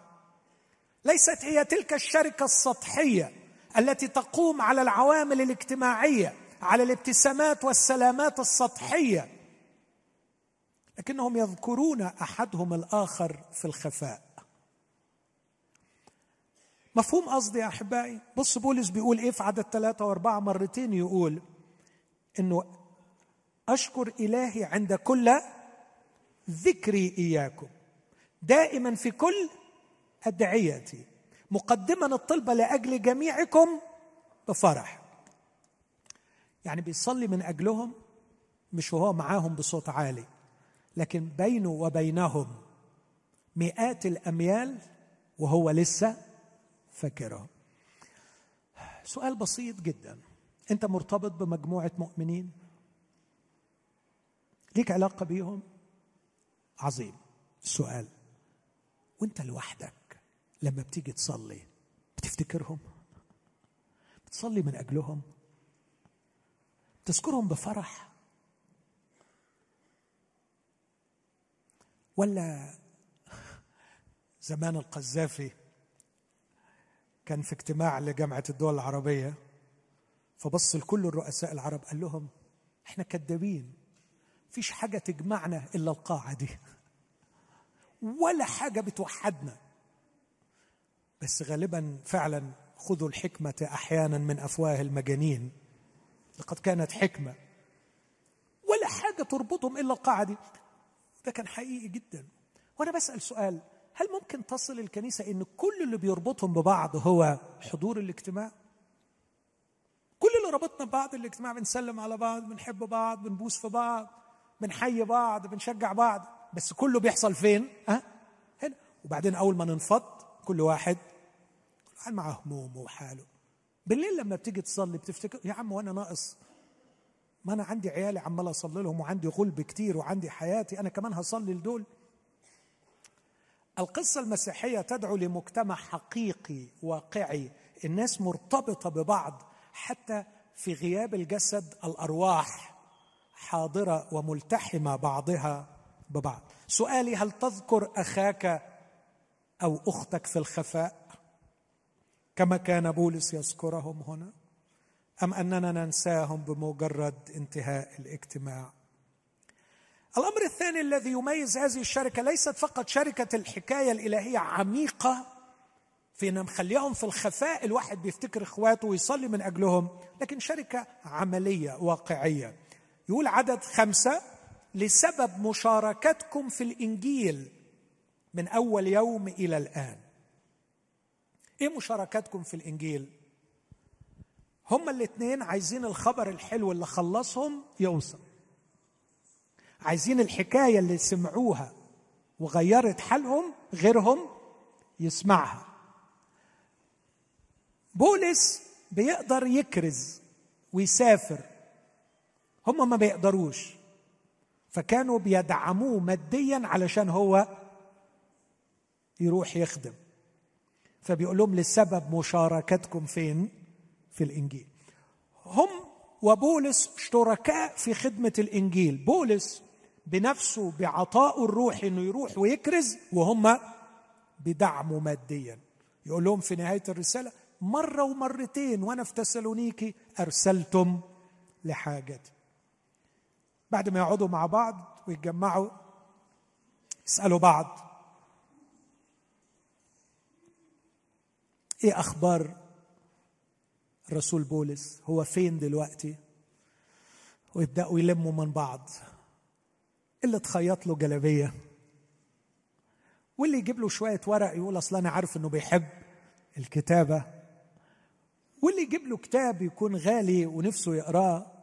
ليست هي تلك الشركة السطحية التي تقوم على العوامل الاجتماعية على الابتسامات والسلامات السطحية. لكنهم يذكرون أحدهم الآخر في الخفاء. مفهوم قصدي يا أحبائي؟ بص بولس بيقول إيه في عدد ثلاثة وأربعة مرتين يقول إنه أشكر إلهي عند كل ذكري إياكم. دائما في كل أدعيتي مقدما الطلبة لأجل جميعكم بفرح. يعني بيصلي من أجلهم مش وهو معاهم بصوت عالي لكن بينه وبينهم مئات الأميال وهو لسه فاكرهم. سؤال بسيط جدا. أنت مرتبط بمجموعة مؤمنين؟ ليك علاقة بيهم؟ عظيم. السؤال وانت لوحدك لما بتيجي تصلي بتفتكرهم؟ بتصلي من أجلهم؟ تذكرهم بفرح؟ ولا زمان القذافي كان في اجتماع لجامعة الدول العربية فبص لكل الرؤساء العرب قال لهم إحنا كذابين فيش حاجة تجمعنا إلا القاعة دي. ولا حاجة بتوحدنا. بس غالبا فعلا خذوا الحكمة أحيانا من أفواه المجانين. لقد كانت حكمة. ولا حاجة تربطهم إلا القاعة دي. ده كان حقيقي جدا. وأنا بسأل سؤال هل ممكن تصل الكنيسة إن كل اللي بيربطهم ببعض هو حضور الاجتماع؟ كل اللي ربطنا ببعض الاجتماع بنسلم على بعض بنحب بعض بنبوس في بعض بنحيي بعض بنشجع بعض. بس كله بيحصل فين؟ ها؟ هنا. وبعدين أول ما ننفض كل واحد كل واحد معاه همومه وحاله. بالليل لما بتيجي تصلي بتفتكر يا عم وأنا ناقص. ما أنا عندي عيالي عمال أصلي لهم وعندي غلب كتير وعندي حياتي أنا كمان هصلي لدول. القصة المسيحية تدعو لمجتمع حقيقي واقعي. الناس مرتبطة ببعض حتى في غياب الجسد الأرواح حاضرة وملتحمة بعضها. ببعض. سؤالي هل تذكر أخاك أو أختك في الخفاء؟ كما كان بولس يذكرهم هنا. أم أننا ننساهم بمجرد انتهاء الاجتماع؟ الأمر الثاني الذي يميز هذه الشركة ليست فقط شركة الحكاية الإلهية عميقة في ان مخليهم في الخفاء الواحد بيفتكر إخواته ويصلي من أجلهم لكن شركة عملية واقعية. يقول عدد خمسة لسبب مشاركتكم في الإنجيل من أول يوم إلى الآن. إيه مشاركتكم في الإنجيل؟ هما الاثنين عايزين الخبر الحلو اللي خلصهم يوصل. عايزين الحكاية اللي سمعوها وغيرت حالهم غيرهم يسمعها. بولس بيقدر يكرز ويسافر. هم ما بيقدروش. فكانوا بيدعموه ماديا علشان هو يروح يخدم. فبيقول لهم لسبب مشاركتكم فين؟ في الإنجيل. هم وبولس شركاء في خدمة الإنجيل. بولس بنفسه بعطائه الروحي إنه يروح ويكرز وهم بدعمه ماديا. يقول لهم في نهاية الرسالة مرة ومرتين وأنا في تسالونيكي أرسلتم لحاجتي. بعد ما يقعدوا مع بعض ويتجمعوا يسألوا بعض. إيه أخبار الرسول بولس؟ هو فين دلوقتي؟ ويبدأوا يلموا من بعض. اللي تخيط له جلابية؟ واللي يجيب له شوية ورق يقول أصل أنا عارف إنه بيحب الكتابة. واللي يجيب له كتاب يكون غالي ونفسه يقراه.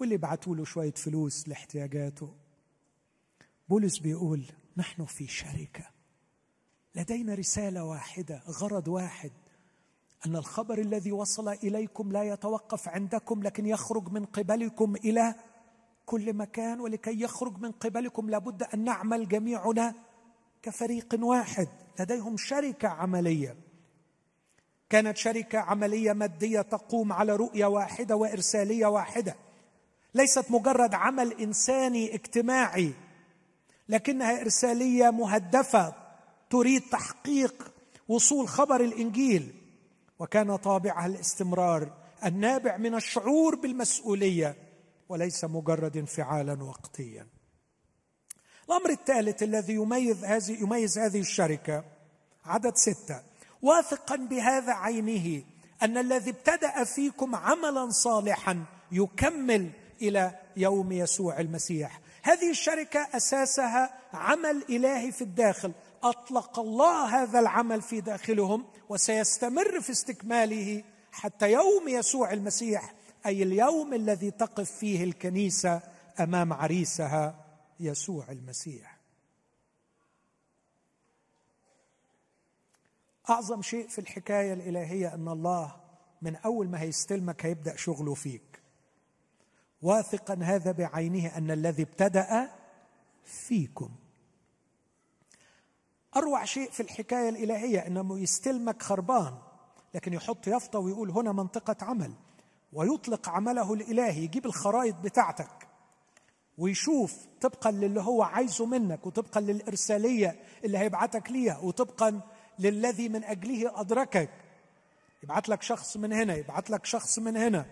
واللي يبعتوا له شوية فلوس لاحتياجاته. بولس بيقول نحن في شركة. لدينا رسالة واحدة غرض واحد. أن الخبر الذي وصل إليكم لا يتوقف عندكم لكن يخرج من قبلكم إلى كل مكان. ولكي يخرج من قبلكم لابد أن نعمل جميعنا كفريق واحد. لديهم شركة عملية. كانت شركة عملية مادية تقوم على رؤية واحدة وإرسالية واحدة. ليست مجرد عمل إنساني اجتماعي لكنها إرسالية مهدفة تريد تحقيق وصول خبر الإنجيل. وكان طابعها الاستمرار النابع من الشعور بالمسؤولية وليس مجرد انفعالا وقتيا. الأمر الثالث الذي يميز هذه يميز هذه الشركة عدد ستة. واثقا بهذا عينه أن الذي ابتدأ فيكم عملا صالحا يكمل إلى يوم يسوع المسيح. هذه الشركة أساسها عمل إلهي في الداخل. أطلق الله هذا العمل في داخلهم وسيستمر في استكماله حتى يوم يسوع المسيح أي اليوم الذي تقف فيه الكنيسة أمام عريسها يسوع المسيح. أعظم شيء في الحكاية الإلهية أن الله من أول ما هيستلمك هيبدأ شغله فيك. واثقا هذا بعينه أن الذي ابتدأ فيكم. أروع شيء في الحكاية الإلهية انه يستلمك خربان لكن يحط يافطه ويقول هنا منطقة عمل ويطلق عمله الإلهي يجيب الخرائط بتاعتك ويشوف طبقا للي هو عايزه منك وطبقا للإرسالية اللي هيبعتك ليها وطبقا للذي من أجله أدركك. يبعت لك شخص من هنا يبعت لك شخص من هنا.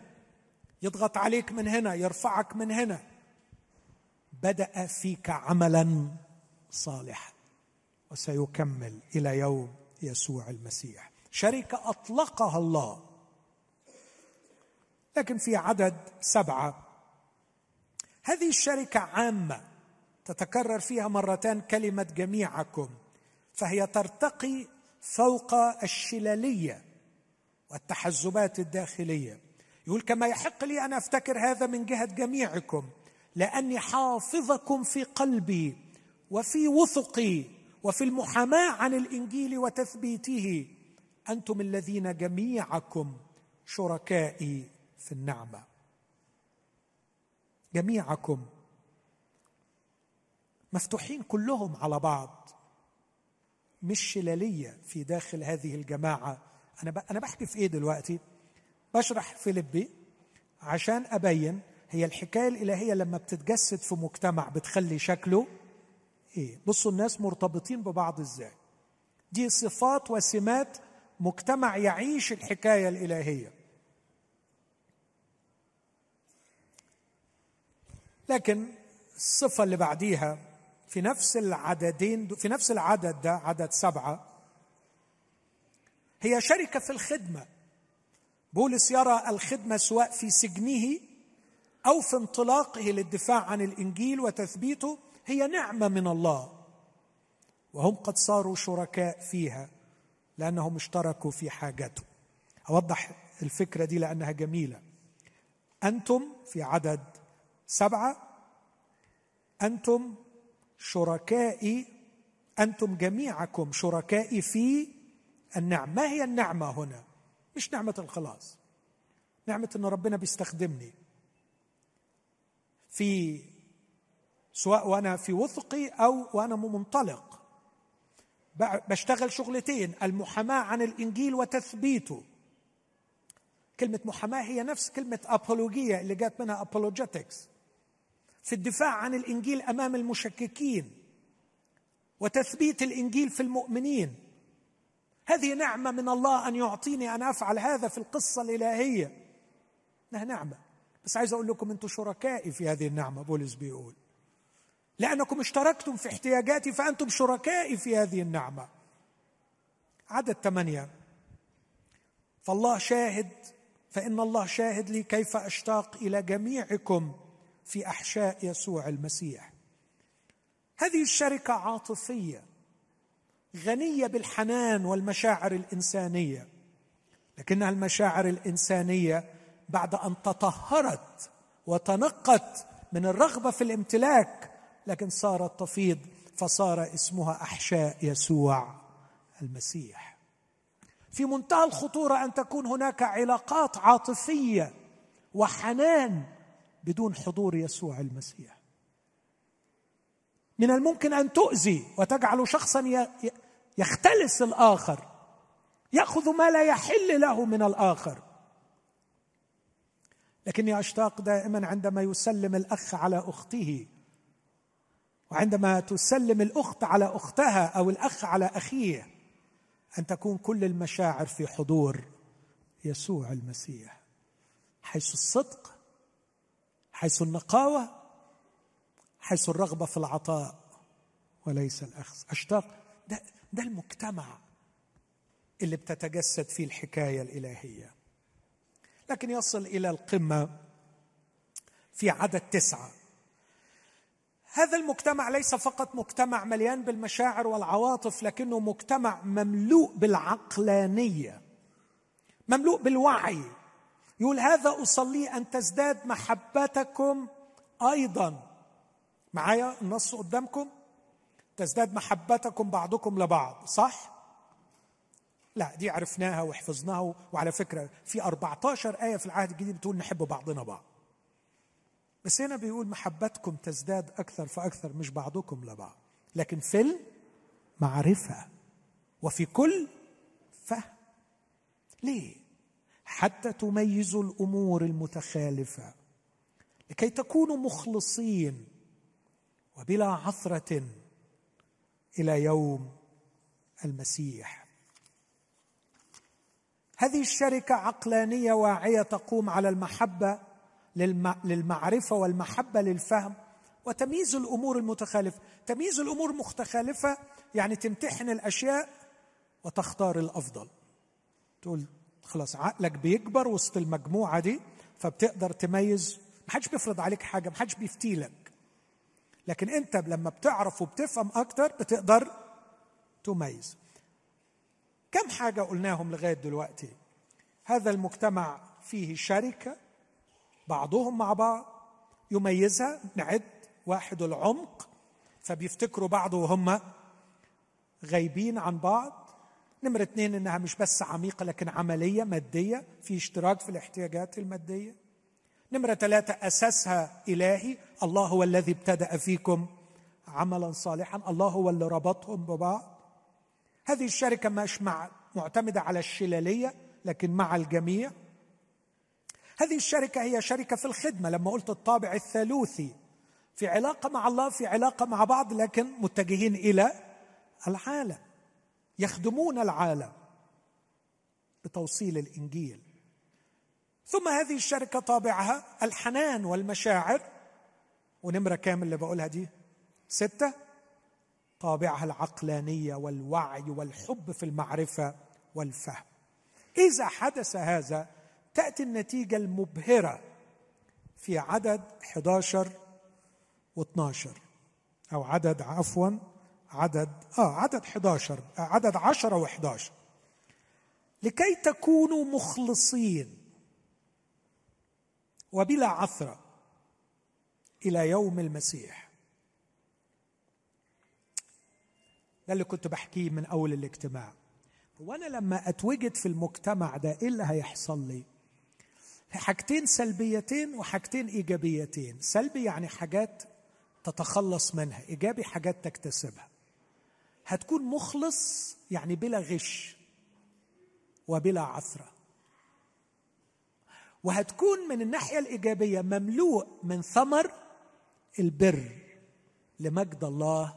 يضغط عليك من هنا يرفعك من هنا. بدأ فيك عملا صالحا وسيكمل إلى يوم يسوع المسيح. شركه أطلقها الله. لكن في عدد سبعة هذه الشركة عامة تتكرر فيها مرتان كلمة جميعكم فهي ترتقي فوق الشلالية والتحزبات الداخلية. يقول كما يحق لي أن أفتكر هذا من جهة جميعكم لأني حافظكم في قلبي وفي وثقي وفي المحاماة عن الإنجيل وتثبيته. أنتم الذين جميعكم شركائي في النعمة. جميعكم. مفتوحين كلهم على بعض. مش شلالية في داخل هذه الجماعة. أنا أنا بحكي في إيه دلوقتي؟ بشرح فيليبي عشان أبين هي الحكاية الإلهية لما بتتجسد في مجتمع بتخلي شكله إيه؟ بصوا الناس مرتبطين ببعض إزاي. دي صفات وسمات مجتمع يعيش الحكاية الإلهية. لكن الصفة اللي بعديها في نفس العددين في نفس العدد ده عدد سبعة هي شركة في الخدمة. بولس يرى الخدمة سواء في سجنه أو في انطلاقه للدفاع عن الإنجيل وتثبيته هي نعمة من الله. وهم قد صاروا شركاء فيها لأنهم اشتركوا في حاجته أوضح الفكرة دي لأنها جميلة. أنتم في عدد سبعة. أنتم شركائي. أنتم جميعكم شركائي في النعمة. ما هي النعمة هنا؟ مش نعمة الخلاص. نعمة إن ربنا بيستخدمني. في سواء وأنا في وثقي أو وأنا منطلق. بشتغل شغلتين المحاماة عن الإنجيل وتثبيته. كلمة محاماة هي نفس كلمة ابولوجيه اللي جات منها ابولوجيتكس في الدفاع عن الإنجيل أمام المشككين. وتثبيت الإنجيل في المؤمنين. هذه نعمة من الله أن يعطيني أن أفعل هذا في القصة الإلهية. إنها نعمة. بس عايز أقول لكم أنتم شركائي في هذه النعمة بولس بيقول. لأنكم اشتركتم في احتياجاتي فأنتم شركائي في هذه النعمة. عدد ثمانية. فالله شاهد فإن الله شاهد لي كيف أشتاق إلى جميعكم في أحشاء يسوع المسيح. هذه الشركة عاطفية. غنية بالحنان والمشاعر الإنسانية. لكنها المشاعر الإنسانية بعد أن تطهرت وتنقت من الرغبة في الامتلاك لكن صارت تفيض فصار اسمها أحشاء يسوع المسيح. في منتهى الخطورة أن تكون هناك علاقات عاطفية وحنان بدون حضور يسوع المسيح. من الممكن أن تؤذي وتجعل شخصا يختلس الآخر يأخذ ما لا يحل له من الآخر. لكني أشتاق دائما عندما يسلم الأخ على أخته وعندما تسلم الأخت على أختها أو الأخ على أخيه أن تكون كل المشاعر في حضور يسوع المسيح. حيث الصدق حيث النقاوة حيث الرغبة في العطاء وليس الأخذ. أشتاق ده ده المجتمع اللي بتتجسد فيه الحكاية الإلهية. لكن يصل إلى القمة في عدد تسعة. هذا المجتمع ليس فقط مجتمع مليان بالمشاعر والعواطف لكنه مجتمع مملوء بالعقلانية مملوء بالوعي. يقول هذا أصلي أن تزداد محبتكم أيضا. معايا النص قدامكم. تزداد محبتكم بعضكم لبعض صح؟ لا دي عرفناها وحفظناها وعلى فكرة في 14 آية في العهد الجديد بتقول نحب بعضنا بعض. بس هنا بيقول محبتكم تزداد أكثر فأكثر مش بعضكم لبعض. لكن في المعرفة وفي كل فهم. ليه؟ حتى تميزوا الأمور المتخالفة لكي تكونوا مخلصين وبلا عثرة إلى يوم المسيح. هذه الشركة عقلانية واعية تقوم على المحبة للمعرفة والمحبة للفهم وتمييز الأمور المتخالفه تمييز الأمور المتخالفه يعني تمتحن الأشياء وتختار الأفضل. تقول خلاص عقلك بيكبر وسط المجموعة دي فبتقدر تميز. ما حدش بيفرض عليك حاجة ما حدش بيفتيلك. لكن انت لما بتعرف وبتفهم أكتر بتقدر تميز. كم حاجة قلناهم لغاية دلوقتي؟ هذا المجتمع فيه شركة بعضهم مع بعض يميزها نعد واحد العمق فبيفتكروا بعض وهم غايبين عن بعض. نمرة اثنين إنها مش بس عميقة لكن عملية مادية في اشتراك في الاحتياجات المادية. نمرة ثلاثة أساسها إلهي. الله هو الذي ابتدأ فيكم عملا صالحا. الله هو اللي ربطهم ببعض. هذه الشركة مش مع معتمدة على الشلالية لكن مع الجميع. هذه الشركة هي شركة في الخدمة. لما قلت الطابع الثالوثي في علاقة مع الله في علاقة مع بعض لكن متجهين إلى العالم. يخدمون العالم بتوصيل الإنجيل. ثم هذه الشركة طابعها الحنان والمشاعر ونمرة كام اللي بقولها دي ستة طابعها العقلانية والوعي والحب في المعرفة والفهم. إذا حدث هذا تأتي النتيجة المبهرة في عدد 11 و12 أو عدد عفوا عدد آه عدد 11 عدد 10 و11 لكي تكونوا مخلصين وبلا عثرة إلى يوم المسيح. ده اللي كنت بحكيه من أول الاجتماع. وأنا لما أتوجد في المجتمع ده إيه اللي هيحصل لي؟ حاجتين سلبيتين وحاجتين إيجابيتين. سلبي يعني حاجات تتخلص منها إيجابي حاجات تكتسبها. هتكون مخلص يعني بلا غش وبلا عثرة. وهتكون من الناحية الإيجابية مملوء من ثمر البر لمجد الله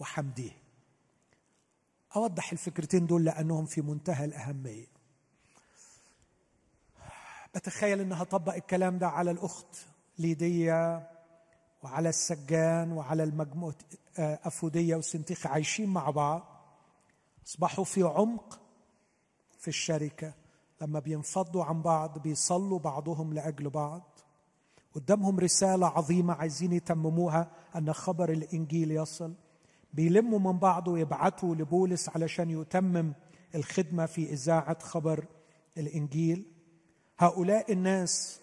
وحمده. أوضح الفكرتين دول لأنهم في منتهى الأهمية. بتخيل إنها طبق الكلام ده على الأخت ليديا وعلى السجان وعلى المجموعة آه، أفودية وسنتيخ عايشين مع بعض. أصبحوا في عمق في الشركة. لما بينفضوا عن بعض بيصلوا بعضهم لأجل بعض. قدامهم رسالة عظيمة عايزين يتمموها. أن خبر الإنجيل يصل. بيلموا من بعض ويبعتوا لبولس علشان يتمم الخدمة في إذاعة خبر الإنجيل. هؤلاء الناس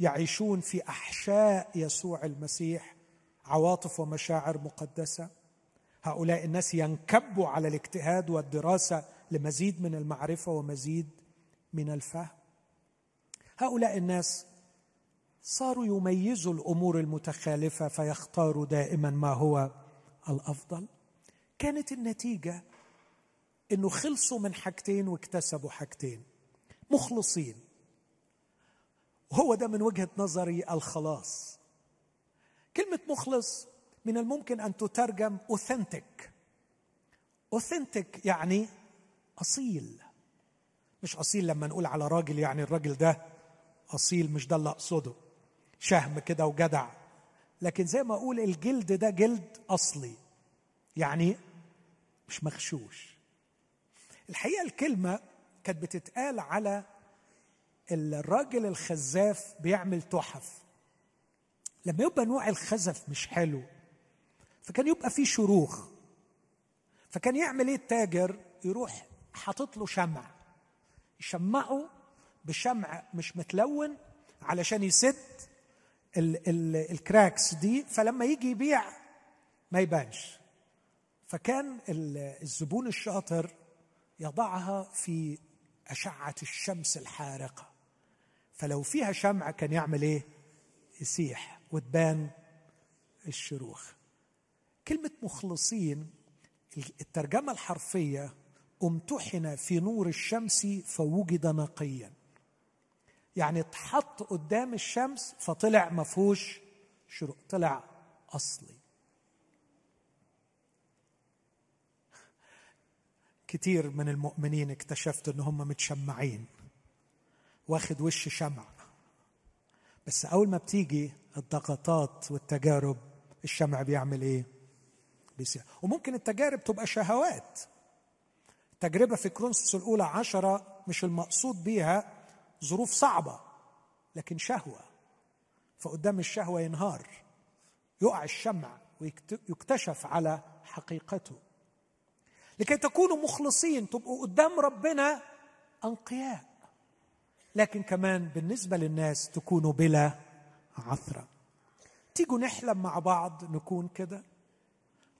يعيشون في أحشاء يسوع المسيح عواطف ومشاعر مقدسة. هؤلاء الناس ينكبوا على الاجتهاد والدراسة لمزيد من المعرفة ومزيد من الفهم. هؤلاء الناس صاروا يميزوا الأمور المتخالفة فيختاروا دائما ما هو الأفضل. كانت النتيجة إنه خلصوا من حاجتين واكتسبوا حاجتين. مخلصين. وهو ده من وجهة نظري الخلاص. كلمة مخلص من الممكن أن تترجم authentic authentic يعني أصيل. مش أصيل لما نقول على راجل يعني الراجل ده أصيل مش ده اللي أقصده. شهم كده وجدع. لكن زي ما أقول الجلد ده جلد أصلي يعني مش مغشوش. الحقيقة الكلمة كانت بتتقال على الراجل الخزاف بيعمل تحف. لما يبقى نوع الخزف مش حلو فكان يبقى فيه شروخ. فكان يعمل إيه التاجر؟ يروح حاطط له شمع. يشمعه بشمع مش متلون علشان يسد ال ال الكراكس دي فلما يجي يبيع ما يبانش. فكان الزبون الشاطر يضعها في أشعة الشمس الحارقة. فلو فيها شمع كان يعمل إيه؟ يسيح وتبان الشروخ. كلمة مخلصين الترجمة الحرفية امتحن في نور الشمس فوجد نقيا. يعني اتحط قدام الشمس فطلع مفهوش شروق طلع أصلي. كتير من المؤمنين اكتشفت إن هم متشمعين واخد وش شمع. بس أول ما بتيجي الضغطات والتجارب الشمع بيعمل إيه؟ بيسيح وممكن التجارب تبقى شهوات. تجربة في كرونسوس الأولى عشرة مش المقصود بيها ظروف صعبة لكن شهوة. فقدام الشهوة ينهار يقع الشمع ويكتشف على حقيقته. لكي تكونوا مخلصين تبقوا قدام ربنا أنقياء. لكن كمان بالنسبة للناس تكونوا بلا عثرة. تيجوا نحلم مع بعض نكون كده.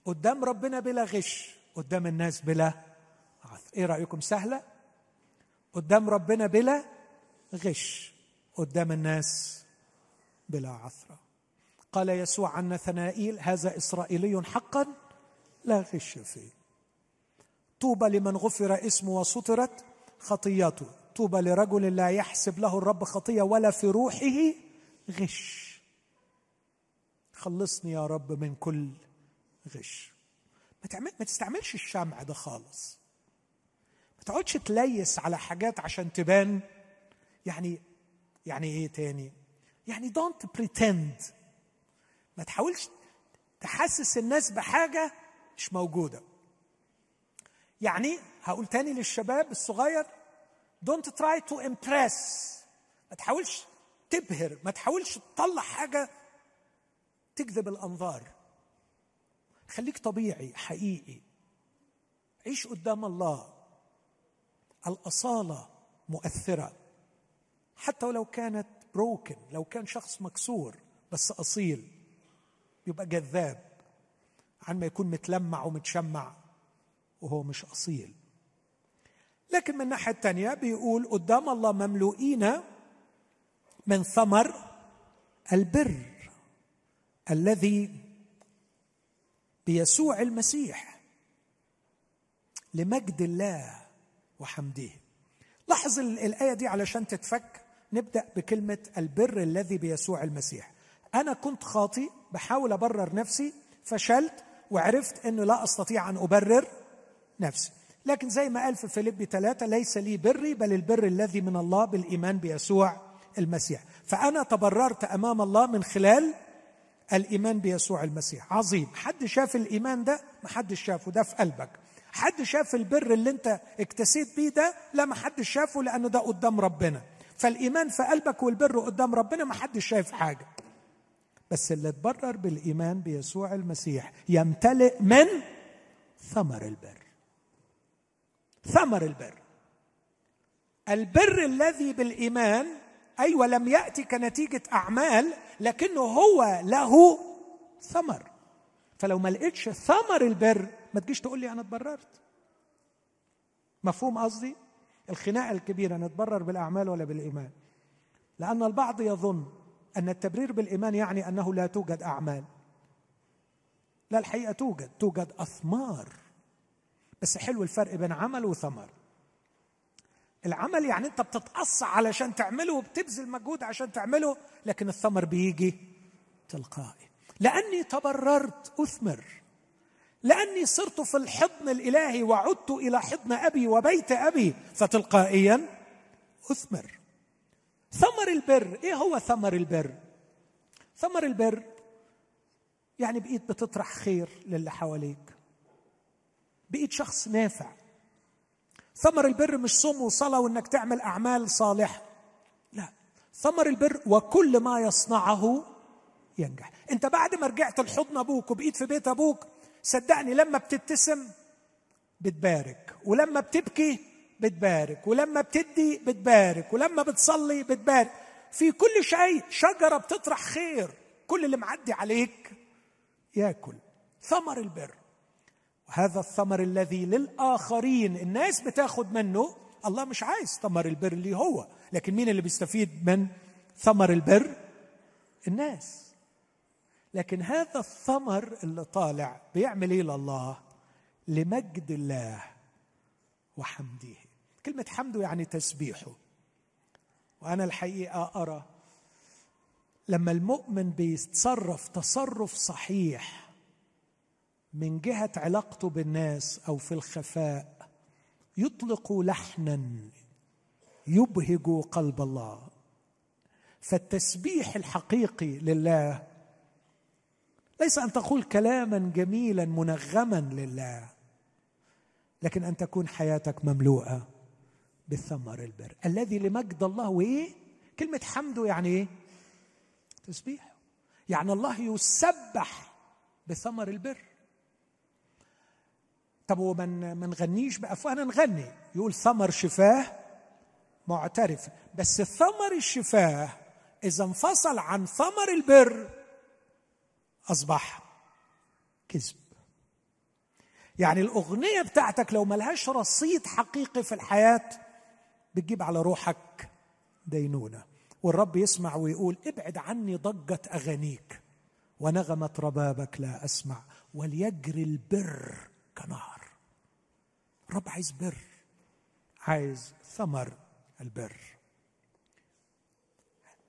قدام ربنا بلا غش قدام الناس بلا إيه رأيكم؟ سهلة. قدام ربنا بلا غش. قدام الناس بلا عثرة. قال يسوع عن نثنائيل هذا إسرائيلي حقا لا غش فيه. طوبى لمن غفر اسمه وسطرت خطيته طوبى لرجل لا يحسب له الرب خطية ولا في روحه غش. خلصني يا رب من كل غش. ما, تعمل ما تستعملش الشمع ده خالص. ما تقعدش تليس على حاجات عشان تبان. يعني يعني إيه تاني؟ يعني don't pretend ما تحاولش تحسس الناس بحاجة مش موجودة. يعني هقول تاني للشباب الصغير don't try to impress ما تحاولش تبهر ما تحاولش تطلع حاجة تجذب الأنظار. خليك طبيعي حقيقي. عيش قدام الله. الأصالة مؤثرة. حتى ولو كانت broken لو كان شخص مكسور بس أصيل يبقى جذاب. عن ما يكون متلمع ومتشمع وهو مش أصيل. لكن من الناحية الثانية بيقول قدام الله مملوئين من ثمر البر الذي بيسوع المسيح لمجد الله. وحمده لاحظ الآية دي علشان تتفك. نبدأ بكلمة البر الذي بيسوع المسيح. أنا كنت خاطي بحاول أبرر نفسي فشلت وعرفت انه لا أستطيع أن أبرر نفسي. لكن زي ما قال في فيليب ثلاثة ليس لي بري بل البر الذي من الله بالإيمان بيسوع المسيح. فأنا تبررت أمام الله من خلال الإيمان بيسوع المسيح. عظيم. حد شاف الإيمان ده؟ ما شافه. ده في قلبك. حد شاف البر اللي انت اكتسيت بيه ده؟ لا ما حد شافه لأنه ده قدام ربنا. فالإيمان في قلبك والبر قدام ربنا ما حد شايف حاجة. بس اللي اتبرر بالإيمان بيسوع المسيح يمتلئ من ثمر البر. ثمر البر. البر الذي بالإيمان أيوه لم يأتي كنتيجة أعمال لكنه هو له ثمر. فلو ما لقيتش ثمر البر ما تجيش تقول لي أنا اتبررت. مفهوم قصدي؟ الخناقة الكبيرة نتبرر بالأعمال ولا بالإيمان. لأن البعض يظن أن التبرير بالإيمان يعني أنه لا توجد أعمال. لا الحقيقة توجد توجد أثمار. بس حلو الفرق بين عمل وثمر. العمل يعني أنت بتتقصى علشان تعمله وبتبذل مجهود عشان تعمله لكن الثمر بيجي تلقائي. لأني تبررت أثمر. لأني صرت في الحضن الإلهي وعدت إلى حضن أبي وبيت أبي فتلقائيا أثمر. ثمر البر إيه هو ثمر البر؟ ثمر البر يعني بقيت بتطرح خير للي حواليك. بقيت شخص نافع. ثمر البر مش صوم وصلاة وإنك تعمل أعمال صالحة. لا. ثمر البر وكل ما يصنعه ينجح. أنت بعد ما رجعت لحضن أبوك وبقيت في بيت أبوك صدقني لما بتبتسم بتبارك ولما بتبكي بتبارك ولما بتدي بتبارك ولما بتصلي بتبارك. في كل شيء شجرة بتطرح خير كل اللي معدي عليك ياكل. ثمر البر. هذا الثمر الذي للآخرين الناس بتاخد منه الله مش عايز ثمر البر اللي هو لكن مين اللي بيستفيد من ثمر البر؟ الناس. لكن هذا الثمر اللي طالع بيعمل إيه لله؟ لمجد الله وحمده. كلمة حمده يعني تسبيحه. وأنا الحقيقة أرى لما المؤمن بيتصرف تصرف صحيح من جهة علاقته بالناس أو في الخفاء يطلق لحنا يبهج قلب الله. فالتسبيح الحقيقي لله ليس أن تقول كلاما جميلا منغما لله لكن أن تكون حياتك مملوءة بالثمر البر. الذي لمجد الله وايه كلمة حمده يعني إيه؟ تسبيح. يعني الله يسبح بثمر البر. طب ومن ما نغنيش بافواهنا نغني. يقول ثمر شفاه معترف. بس ثمر الشفاه إذا انفصل عن ثمر البر أصبح كذب. يعني الأغنية بتاعتك لو ملهاش رصيد حقيقي في الحياة بتجيب على روحك دينونة. والرب يسمع ويقول ابعد عني ضجة أغانيك ونغمة ربابك لا أسمع وليجري البر كنهر الرب عايز بر عايز ثمر البر.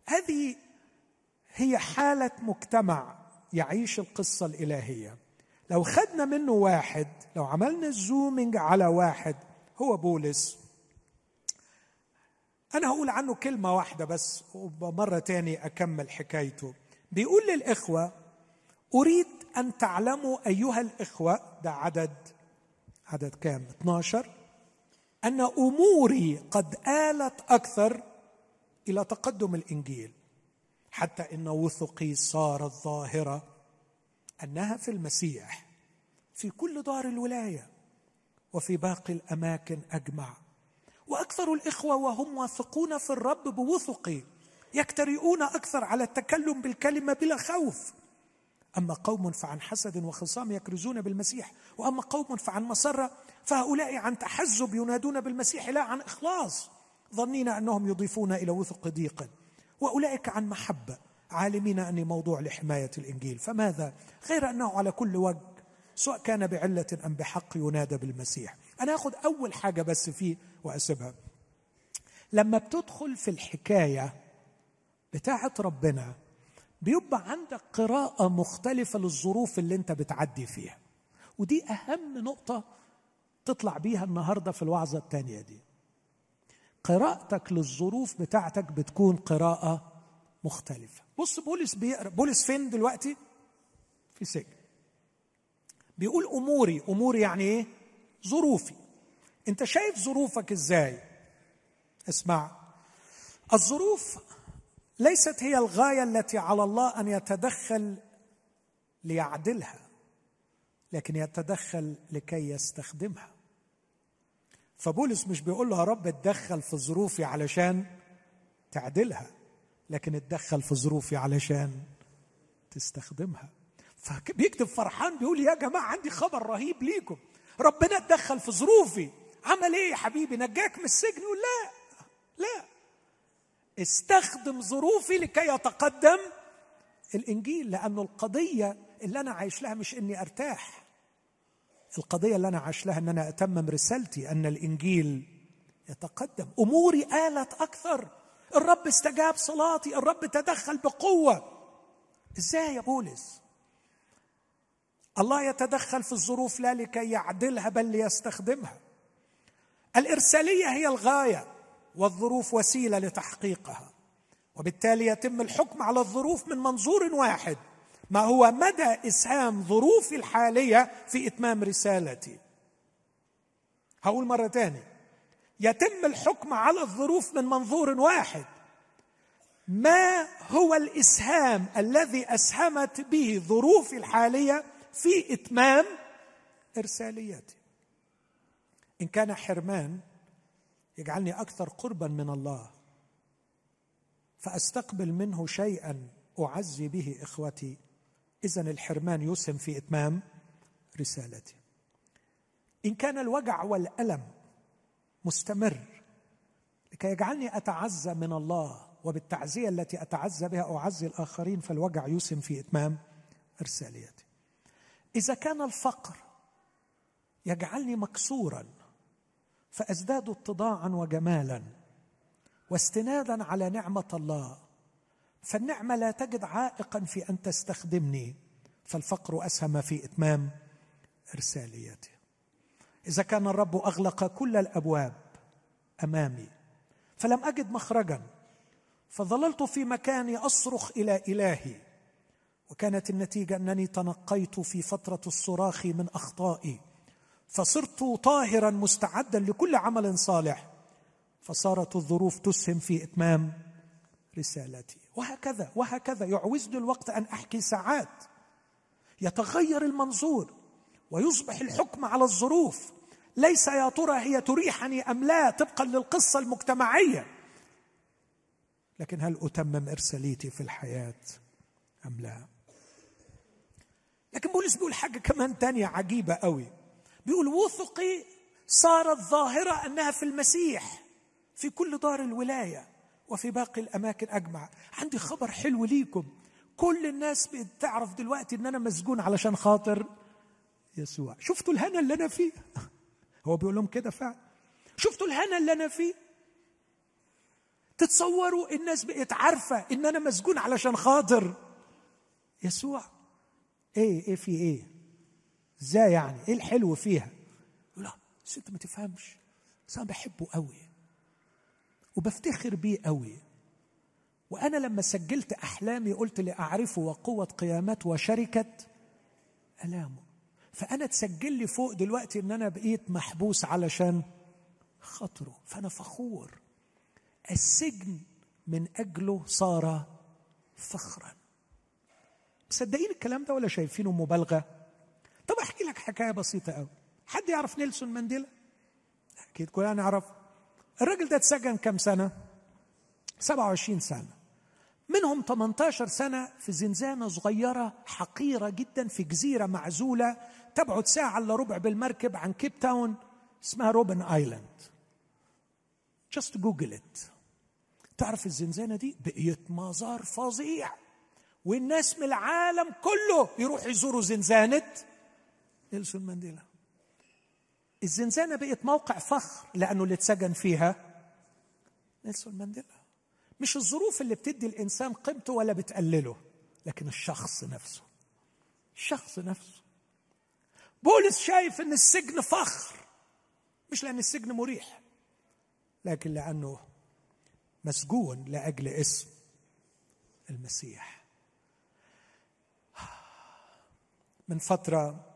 هذه هي حالة مجتمع يعيش القصة الإلهية. لو خدنا منه واحد لو عملنا زومينج على واحد هو بولس. أنا هقول عنه كلمة واحدة بس ومرة تاني أكمل حكايته. بيقول للإخوة أريد أن تعلموا أيها الإخوة ده عدد عدد كام؟ 12 أن أموري قد آلت أكثر إلى تقدم الإنجيل. حتى إن وثقي صارت ظاهرة أنها في المسيح في كل دار الولاية وفي باقي الأماكن أجمع. وأكثر الإخوة وهم واثقون في الرب بوثق يكترئون أكثر على التكلم بالكلمة بلا خوف. أما قوم فعن حسد وخصام يكرزون بالمسيح وأما قوم فعن مسره فهؤلاء عن تحزب ينادون بالمسيح لا عن إخلاص ظنين أنهم يضيفون إلى وثق ضيق. وأولئك عن محبة عالمين اني موضوع لحماية الإنجيل. فماذا؟ غير أنه على كل وجه سواء كان بعلة أم بحق ينادى بالمسيح. أنا آخذ أول حاجة بس فيه وأسيبها. لما بتدخل في الحكاية بتاعه ربنا بيبقى عندك قراءة مختلفة للظروف اللي أنت بتعدي فيها. ودي أهم نقطة تطلع بيها النهارده في الوعظة الثانية دي. قراءتك للظروف بتاعتك بتكون قراءة مختلفة. بص بولس بيقرا بولس فين دلوقتي؟ في سجن. بيقول أموري. أموري يعني إيه؟ ظروفي. أنت شايف ظروفك إزاي؟ اسمع. الظروف ليست هي الغاية التي على الله أن يتدخل ليعدلها لكن يتدخل لكي يستخدمها. فبولس مش بيقول له يا رب اتدخل في ظروفي علشان تعدلها لكن اتدخل في ظروفي علشان تستخدمها. فبيكتب فرحان بيقول يا جماعة عندي خبر رهيب ليكم. ربنا اتدخل في ظروفي. عمل إيه يا حبيبي؟ نجاك من السجن يقول لا لا. استخدم ظروفي لكي يتقدم الإنجيل لأنه القضية اللي أنا عايش لها مش إني أرتاح. القضية اللي أنا عايش لها إن أنا أتمم رسالتي أن الإنجيل يتقدم. أموري آلت أكثر. الرب استجاب صلاتي. الرب تدخل بقوة. إزاي يا بولس؟ الله يتدخل في الظروف لا لكي يعدلها بل ليستخدمها. الإرسالية هي الغاية والظروف وسيلة لتحقيقها. وبالتالي يتم الحكم على الظروف من منظور واحد. ما هو مدى إسهام ظروفي الحالية في إتمام رسالتي. هقول مرة ثانية يتم الحكم على الظروف من منظور واحد. ما هو الإسهام الذي أسهمت به ظروفي الحالية في إتمام إرساليتي؟ إن كان حرمان يجعلني أكثر قربا من الله فأستقبل منه شيئا أعزي به إخوتي. اذا الحرمان يسهم في إتمام رسالتي إن كان الوجع والألم مستمر لكي يجعلني أتعزى من الله وبالتعزية التي أتعزى بها أعزي الآخرين فالوجع يسهم في إتمام رسالتي إذا كان الفقر يجعلني مكسورا فأزداد اتضاعا وجمالا واستنادا على نعمة الله فالنعمة لا تجد عائقا في أن تستخدمني فالفقر أسهم في إتمام إرساليتي. إذا كان الرب أغلق كل الأبواب أمامي فلم أجد مخرجا فظللت في مكاني أصرخ إلى إلهي. وكانت النتيجة أنني تنقيت في فترة الصراخ من أخطائي فصرت طاهرا مستعدا لكل عمل صالح فصارت الظروف تسهم في إتمام رسالتي. وهكذا وهكذا. يعوزني الوقت أن أحكي ساعات. يتغير المنظور ويصبح الحكم على الظروف. ليس يا ترى هي تريحني أم لا طبقا للقصة المجتمعية؟ لكن هل أتمم إرساليتي في الحياة أم لا؟ لكن بولس بيقول حاجة كمان تانية عجيبة قوي. بيقول وثقي صارت ظاهرة أنها في المسيح في كل دار الولاية. وفي باقي الأماكن أجمع. عندي خبر حلو ليكم. كل الناس بتعرف دلوقتي إن أنا مسجون علشان خاطر يسوع. شفتوا الهنا اللي أنا فيه؟ [LAUGHS] هو بيقول لهم كده فعلا. شفتوا الهنا اللي أنا فيه؟ تتصوروا الناس بقت عارفة إن أنا مسجون علشان خاطر يسوع. إيه إيه في إيه؟ إزاي يعني؟ إيه الحلو فيها؟ لا بس أنت ما تفهمش. بس أنا بحبه قوي. وبفتخر بيه قوي. وأنا لما سجلت أحلامي قلت لأعرفه وقوة قيامته وشركة ألامه. فأنا تسجل لي فوق دلوقتي إن أنا بقيت محبوس علشان خاطره. فأنا فخور. السجن من أجله صار فخرا. مصدقين الكلام ده ولا شايفينه مبالغة؟ طب أحكي لك حكاية بسيطة قوي حد يعرف نيلسون مانديلا؟ أكيد كلنا نعرف. الراجل ده اتسجن كم سنة؟ 27 سنة. منهم 18 سنة في زنزانة صغيرة حقيرة جدا في جزيرة معزولة تبعد ساعة إلا ربع بالمركب عن كيب تاون اسمها Robben Island. just Google it تعرف الزنزانة دي؟ بقيت مزار فظيع. والناس من العالم كله يروح يزوروا زنزانة نيلسون مانديلا. الزنزانة بقت موقع فخر لأنه اللي اتسجن فيها نيلسون مانديلا. مش الظروف اللي بتدي الإنسان قيمته ولا بتقلله لكن الشخص نفسه. الشخص نفسه. بولس شايف إن السجن فخر مش لأن السجن مريح لكن لأنه مسجون لأجل اسم المسيح. من فترة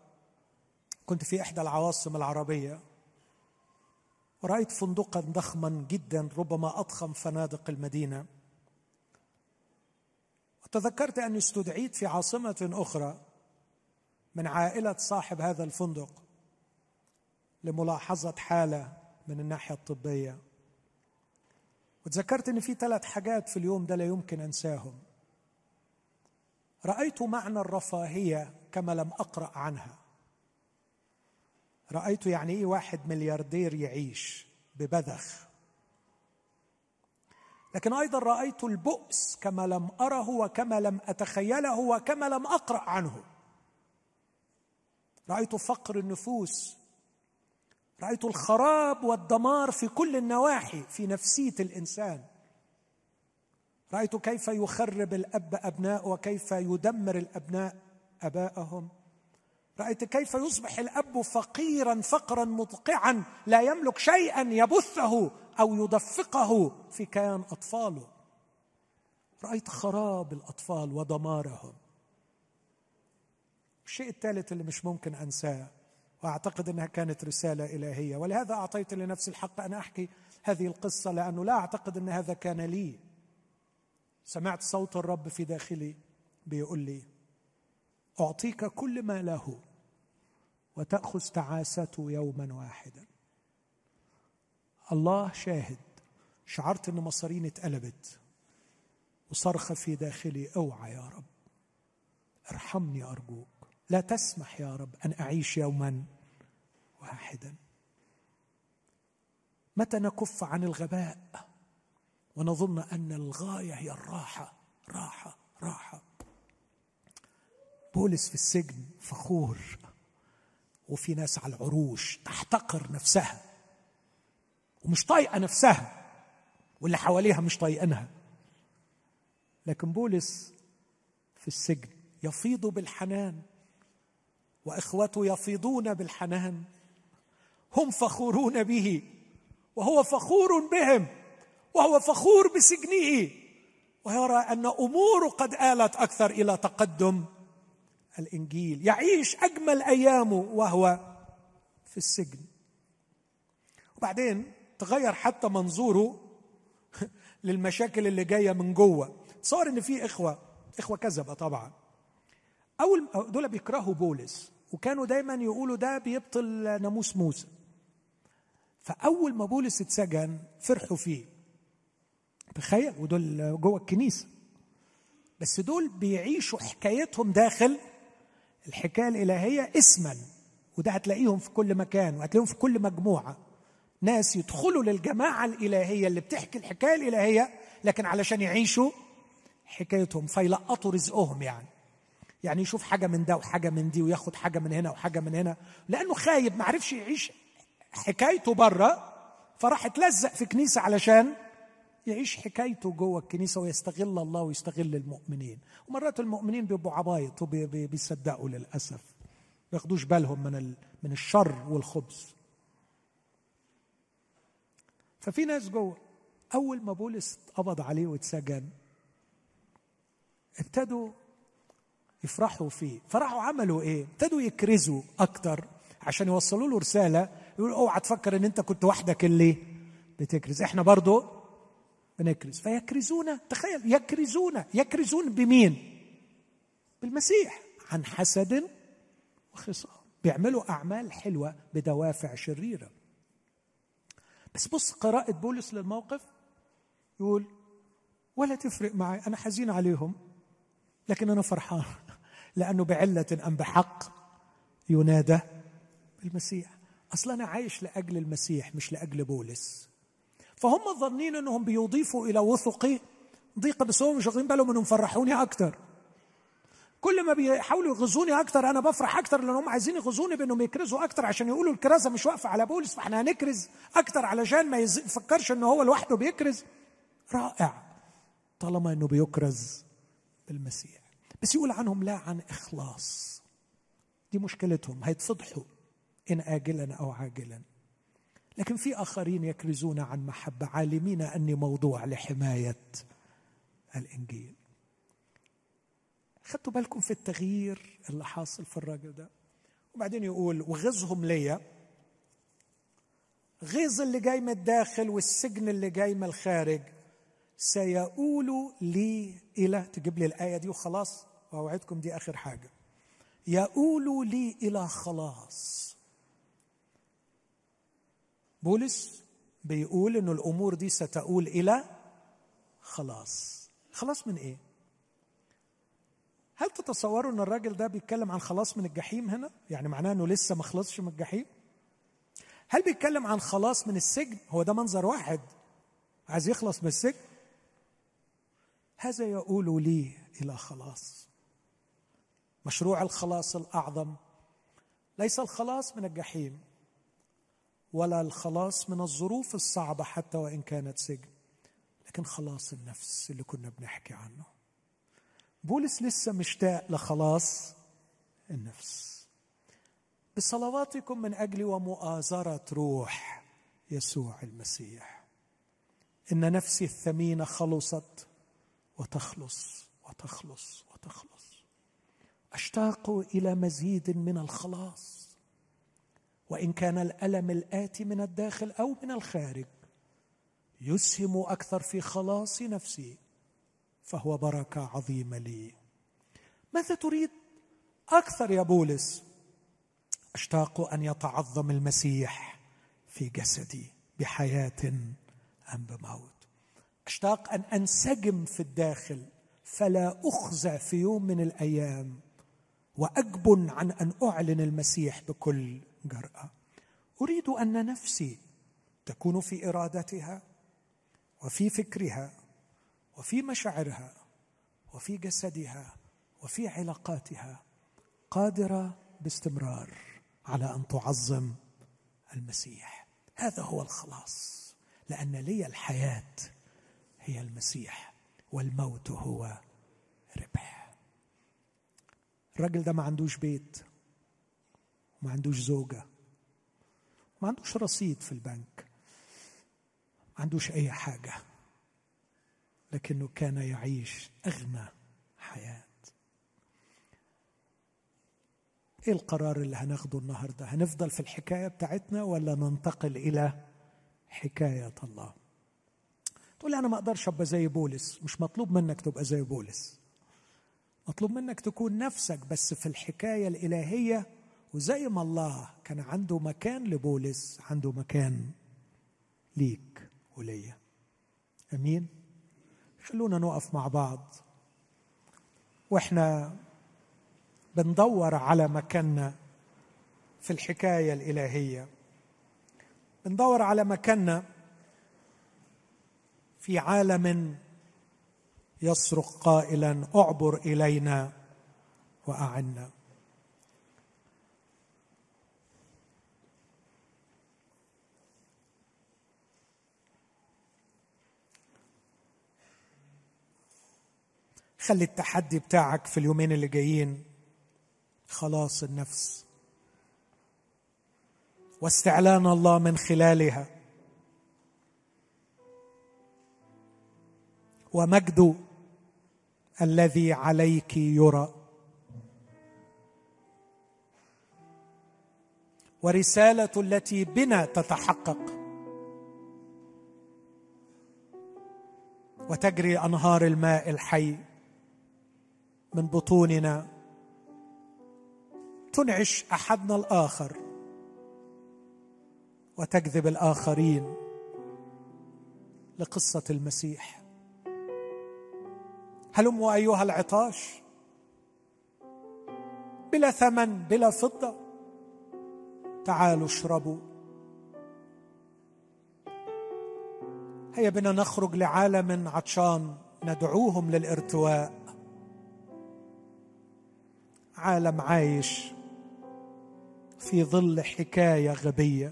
كنت في إحدى العواصم العربية. ورأيت فندقا ضخما جدا ربما أضخم فنادق المدينة. وتذكرت أني استدعيت في عاصمة أخرى من عائلة صاحب هذا الفندق لملاحظة حالة من الناحية الطبية. وتذكرت أن في ثلاث حاجات في اليوم ده لا يمكن أنساهم. رأيت معنى الرفاهية كما لم أقرأ عنها. رأيت يعني إيه واحد ملياردير يعيش ببذخ. لكن أيضا رأيت البؤس كما لم أره وكما لم أتخيله وكما لم أقرأ عنه. رأيت فقر النفوس. رأيت الخراب والدمار في كل النواحي في نفسية الإنسان. رأيت كيف يخرب الأب أبناء وكيف يدمر الأبناء أباءهم. رأيت كيف يصبح الأب فقيرا فقرا مدقعا لا يملك شيئا يبثه أو يدفقه في كيان أطفاله. رأيت خراب الأطفال ودمارهم. الشيء الثالث اللي مش ممكن أنساه وأعتقد إنها كانت رسالة إلهية ولهذا أعطيت لنفسي الحق أن أحكي هذه القصة لأنه لا أعتقد إن هذا كان لي. سمعت صوت الرب في داخلي بيقول لي أعطيك كل ما له وتأخذ تعاسته يوما واحدا. الله شاهد شعرت إن مصاريني اتقلبت وصرخه في داخلي أوعى يا رب ارحمني أرجوك لا تسمح يا رب أن أعيش يوما واحدا. متى نكف عن الغباء ونظن أن الغاية هي الراحة راحة راحة؟ بولس في السجن فخور وفي ناس على العروش تحتقر نفسها ومش طايقة نفسها واللي حواليها مش طايقينها. لكن بولس في السجن يفيض بالحنان وإخوته يفيضون بالحنان هم فخورون به وهو فخور بهم وهو فخور بسجنه. ويرى أن أموره قد آلت أكثر إلى تقدم. الإنجيل. يعيش أجمل ايامه وهو في السجن. وبعدين تغير حتى منظوره [LAUGHS] للمشاكل اللي جاية من جوه. صار إن في إخوة إخوة كذبة طبعا. أول دول بيكرهوا بولس وكانوا دايما يقولوا ده بيبطل ناموس موسى. فأول ما بولس اتسجن فرحوا فيه. تخيل ودول جوه الكنيسة. بس دول بيعيشوا حكايتهم داخل الحكاية الإلهية اسما وده هتلاقيهم في كل مكان وهتلاقيهم في كل مجموعة. ناس يدخلوا للجماعة الإلهية اللي بتحكي الحكاية الإلهية لكن علشان يعيشوا حكايتهم فيلقطوا رزقهم يعني. يعني يشوف حاجة من ده وحاجة من دي وياخد حاجة من هنا وحاجة من هنا لأنه خايب ما عرفش يعيش حكايته بره فراح اتلزق في كنيسة علشان يعيش حكايته جوه الكنيسة ويستغل الله ويستغل المؤمنين. ومرات المؤمنين بيبقوا عبايط وبيصدقوا للأسف. ما ياخدوش بالهم من من الشر والخبث ففي ناس جوه أول ما بولس اتقبض عليه واتسجن ابتدوا يفرحوا فيه. فراحوا عملوا إيه؟ ابتدوا يكرزوا أكتر عشان يوصلوا له رسالة يقول أوعى تفكر إن أنت كنت وحدك اللي بتكرز. إحنا برضو بنكرز فيكرزون تخيل يكرزون يكرزون بمين؟ بالمسيح. عن حسد وخصام. بيعملوا أعمال حلوة بدوافع شريرة. بس بص قراءه بولس للموقف. يقول ولا تفرق معي أنا حزين عليهم لكن أنا فرحان لأنه بعلة أم بحق ينادى بالمسيح. أصلا أنا عايش لأجل المسيح مش لأجل بولس. فهم ظنين انهم بيضيفوا إلى وثقي ضيقه بس هم مش واخدين بالهم انهم فرحوني أكتر. كل ما بيحاولوا يغزوني أكتر أنا بفرح أكتر لأن هم عايزين يغزوني بانهم يكرزوا أكتر عشان يقولوا الكرازة مش واقفة على بولس فاحنا هنكرز أكتر علشان ما يفكرش ان هو لوحده بيكرز. رائع. طالما انه بيكرز بالمسيح. بس يقول عنهم لا عن إخلاص. دي مشكلتهم. هيتفضحوا إن اجلا أو عاجلا. لكن في آخرين يكرزون عن محبة عالمين أني موضوع لحماية الإنجيل. خدتوا بالكم في التغيير اللي حاصل في الراجل ده؟ وبعدين يقول وغزهم ليا. غيظ اللي جاي من الداخل والسجن اللي جاي من الخارج سيؤول لي إلى تجيب لي الآية دي وخلاص وأوعدكم دي آخر حاجة. يؤول لي إلى خلاص. بولس بيقول ان الأمور دي ستؤول إلى خلاص. خلاص من إيه؟ هل تتصوروا إن الراجل ده بيتكلم عن خلاص من الجحيم هنا؟ يعني معناه إنه لسه ما خلصش من الجحيم؟ هل بيتكلم عن خلاص من السجن؟ هو ده منظر واحد. عايز يخلص من السجن؟ هذا يقول لي إلى خلاص. مشروع الخلاص الأعظم. ليس الخلاص من الجحيم. ولا الخلاص من الظروف الصعبة حتى وإن كانت سجن. لكن خلاص النفس اللي كنا بنحكي عنه. بولس لسه مشتاق لخلاص النفس. بصلواتكم من أجل ومؤازرة روح يسوع المسيح. إن نفسي الثمينه خلصت وتخلص وتخلص وتخلص. أشتاق إلى مزيد من الخلاص. وإن كان الألم الآتي من الداخل أو من الخارج يسهم أكثر في خلاص نفسي فهو بركة عظيمة لي. ماذا تريد؟ أكثر يا بولس. أشتاق أن يتعظم المسيح في جسدي بحياة ام بموت أشتاق أن أنسجم في الداخل فلا اخزع في يوم من الأيام وأجبن عن أن أعلن المسيح بكل جرأة. أريد أن نفسي تكون في إرادتها وفي فكرها وفي مشاعرها وفي جسدها وفي علاقاتها قادرة باستمرار على أن تعظم المسيح. هذا هو الخلاص لأن لي الحياة هي المسيح والموت هو ربح. الراجل ده ما عندوش بيت. ما عندوش زوجة. ما عندوش رصيد في البنك. ما عندوش أي حاجة. لكنه كان يعيش أغنى حياة. إيه القرار اللي هناخده النهارده؟ هنفضل في الحكاية بتاعتنا ولا ننتقل إلى حكاية الله؟ تقول لي أنا ما أقدرش أبقى زي بولس. مش مطلوب منك تبقى زي بولس. مطلوب منك تكون نفسك بس في الحكاية الإلهية وزي ما الله كان عنده مكان لبولس عنده مكان ليك وليا. أمين؟ خلونا نقف مع بعض. وإحنا بندور على مكاننا في الحكاية الإلهية. بندور على مكاننا في عالم يصرخ قائلا اعبر إلينا وأعنا. خلي التحدي بتاعك في اليومين اللي جايين خلاص النفس. واستعلان الله من خلالها. ومجد الذي عليك يرى. ورسالة التي بنا تتحقق. وتجري أنهار الماء الحي. من بطوننا. تنعش أحدنا الآخر وتجذب الآخرين لقصة المسيح. هلموا أيها العطاش بلا ثمن بلا فضة. تعالوا اشربوا. هيا بنا نخرج لعالم عطشان ندعوهم للارتواء. عالم عايش في ظل حكاية غبية.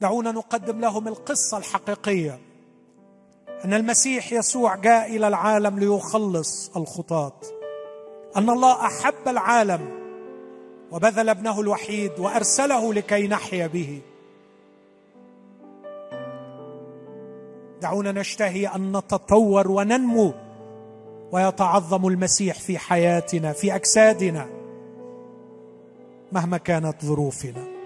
دعونا نقدم لهم القصة الحقيقية. أن المسيح يسوع جاء إلى العالم ليخلص الخطاة. أن الله أحب العالم وبذل ابنه الوحيد وأرسله لكي نحيا به. دعونا نشتهي أن نتطور وننمو ويتعظم المسيح في حياتنا في أجسادنا مهما كانت ظروفنا.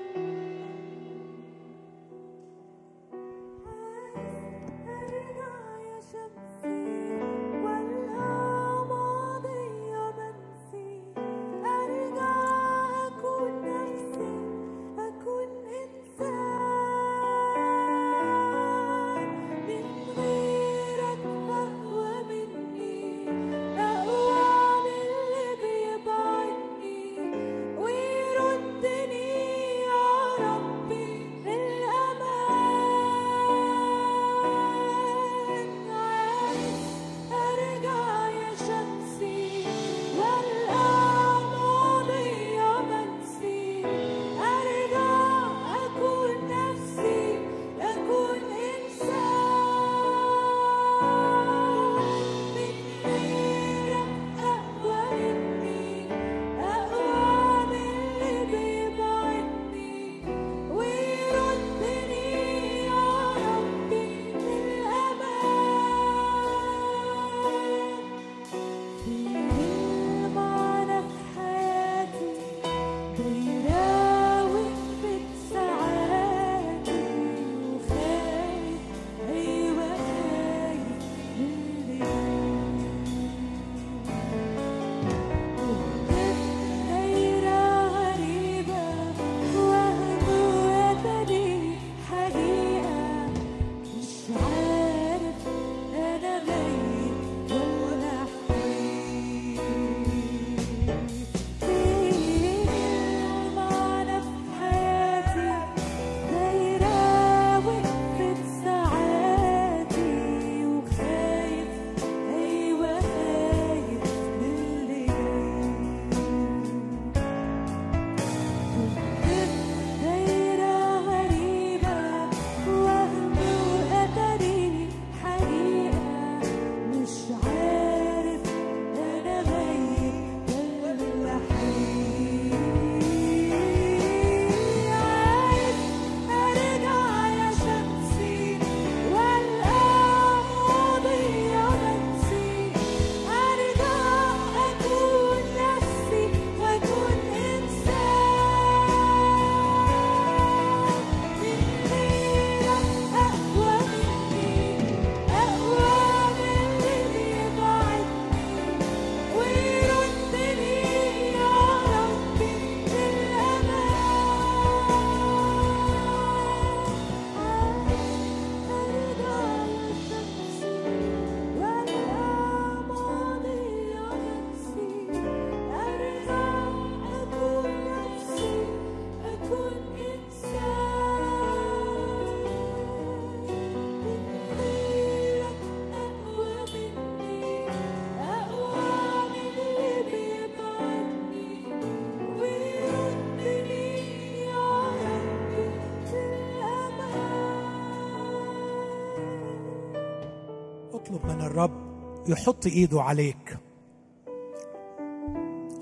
يحط إيده عليك.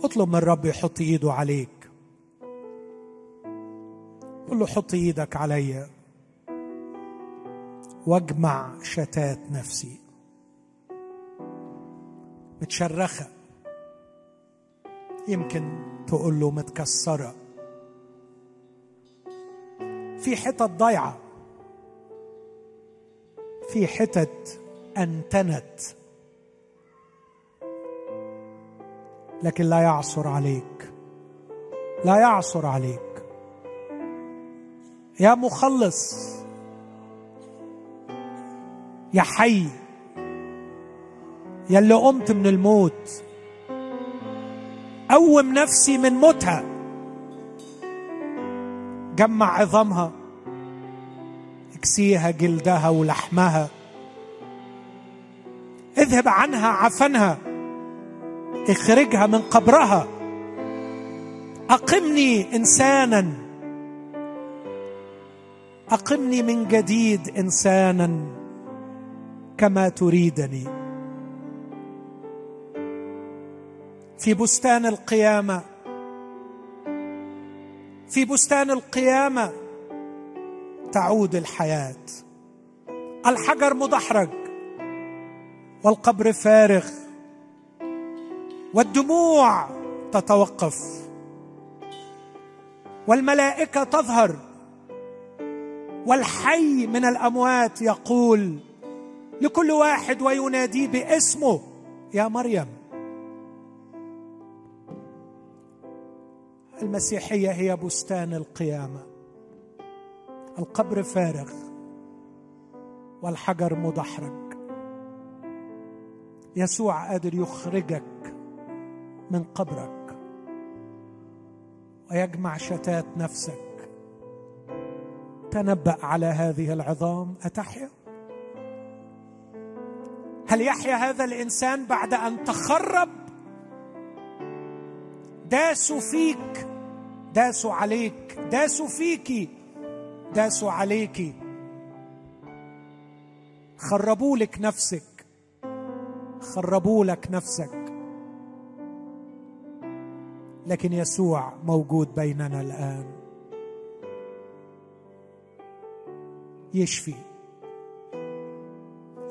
اطلب من الرب يحط إيده عليك. قل له حط إيدك عليا واجمع شتات نفسي. متشرخة. يمكن تقول له متكسرة. في حتت ضايعة. في حتت أنتنت. لكن لا يعصر عليك. لا يعصر عليك. يا مخلص. يا حي. يا اللي قمت من الموت. قوم نفسي من موتها. جمع عظامها. اكسيها جلدها ولحمها. اذهب عنها عفنها. اخرجها من قبرها. أقمني إنسانا. أقمني من جديد إنسانا كما تريدني. في بستان القيامة. في بستان القيامة تعود الحياة. الحجر مدحرج والقبر فارغ. والدموع تتوقف. والملائكة تظهر. والحي من الأموات يقول لكل واحد ويناديه باسمه يا مريم. المسيحية هي بستان القيامة. القبر فارغ. والحجر مدحرج. يسوع قادر يخرجك من قبرك ويجمع شتات نفسك تنبأ على هذه العظام أتحيا؟ هل يحيا هذا الإنسان بعد أن تخرب؟ داسوا فيك داسوا عليك داسوا فيك داسوا عليك خربوا لك نفسك خربوا لك نفسك لكن يسوع موجود بيننا الآن. يشفي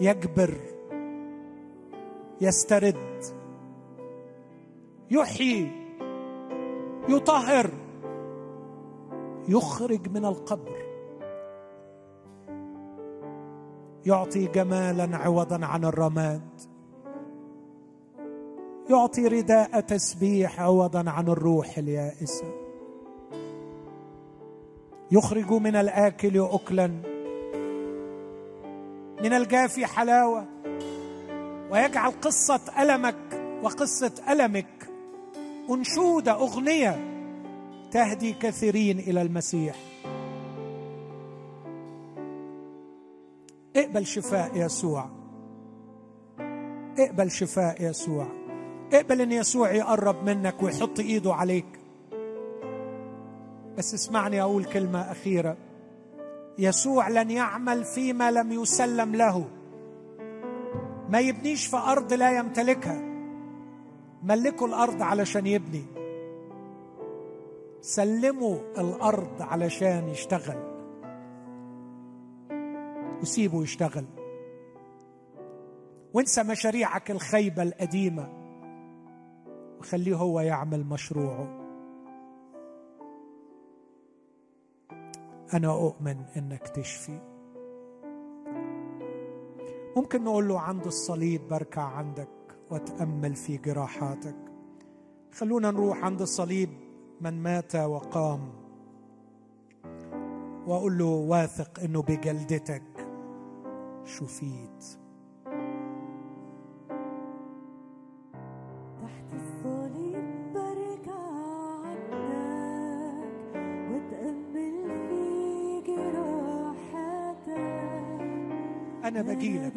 يجبر يسترد يحيي يطهر يخرج من القبر يعطي جمالا عوضا عن الرماد. يعطي رداء تسبيح عوضا عن الروح اليائسة. يخرج من الآكل اكلا من الجافي حلاوة ويجعل قصة ألمك وقصة ألمك انشوده أغنية تهدي كثيرين إلى المسيح. اقبل شفاء يسوع. اقبل شفاء يسوع. اقبل ان يسوع يقرب منك ويحط ايده عليك. بس اسمعني أقول كلمة أخيرة. يسوع لن يعمل فيما لم يسلم له. ما يبنيش في أرض لا يمتلكها. ملكوا الأرض علشان يبني. سلموا الأرض علشان يشتغل. وسيبه يشتغل. وانسى مشاريعك الخيبة القديمة. وخليه هو يعمل مشروعه. أنا أؤمن إنك تشفي. ممكن نقول له عند الصليب بركع عندك واتامل في جراحاتك. خلونا نروح عند الصليب من مات وقام. وأقول له واثق إنه بجلدتك شفيت. بجيلك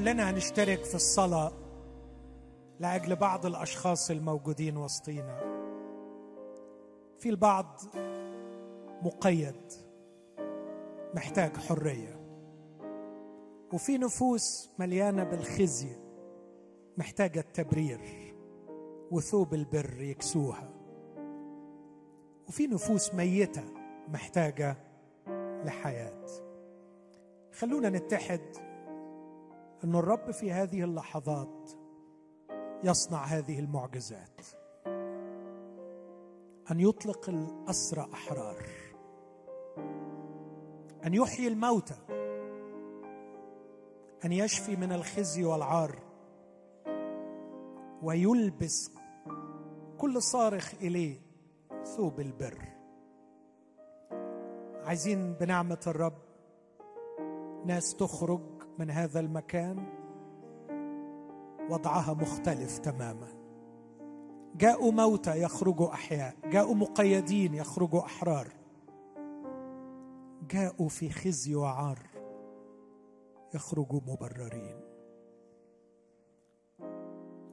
كلنا هنشترك في الصلاة لأجل بعض الأشخاص الموجودين وسطينا. في البعض مقيد محتاج حرية. وفي نفوس مليانة بالخزي محتاجة التبرير وثوب البر يكسوها. وفي نفوس ميتة محتاجة لحياة. خلونا نتحد ان الرب في هذه اللحظات يصنع هذه المعجزات. أن يطلق الأسرى أحرار. أن يحيي الموتى. أن يشفي من الخزي والعار. ويلبس كل صارخ إليه ثوب البر. عايزين بنعمة الرب ناس تخرج من هذا المكان وضعها مختلف تماما. جاءوا موتى يخرجوا أحياء جاءوا مقيدين يخرجوا أحرار. جاءوا في خزي وعار يخرجوا مبررين.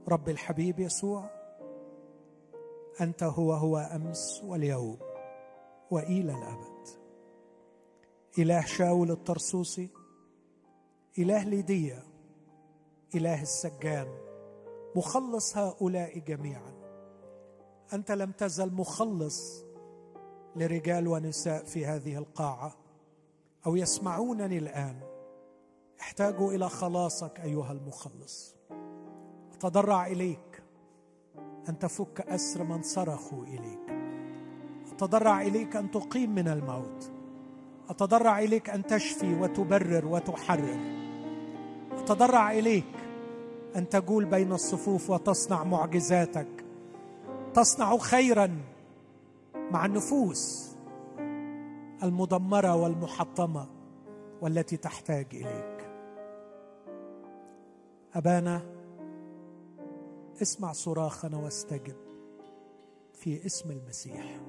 رب الحبيب يسوع أنت هو هو أمس واليوم وإلى الأبد. إله شاول الطرسوسي إله ليديا إله السجان مخلص هؤلاء جميعا. أنت لم تزل مخلص لرجال ونساء في هذه القاعة أو يسمعونني الآن. احتاجوا إلى خلاصك أيها المخلص. أتضرع إليك. أن تفك أسر من صرخوا إليك. أتضرع إليك أن تقيم من الموت. أتضرع إليك أن تشفي وتبرر وتحرر. اتضرع إليك أن تجول بين الصفوف وتصنع معجزاتك. تصنع خيرا مع النفوس المدمرة والمحطمة والتي تحتاج إليك. أبانا اسمع صراخنا واستجب في اسم المسيح.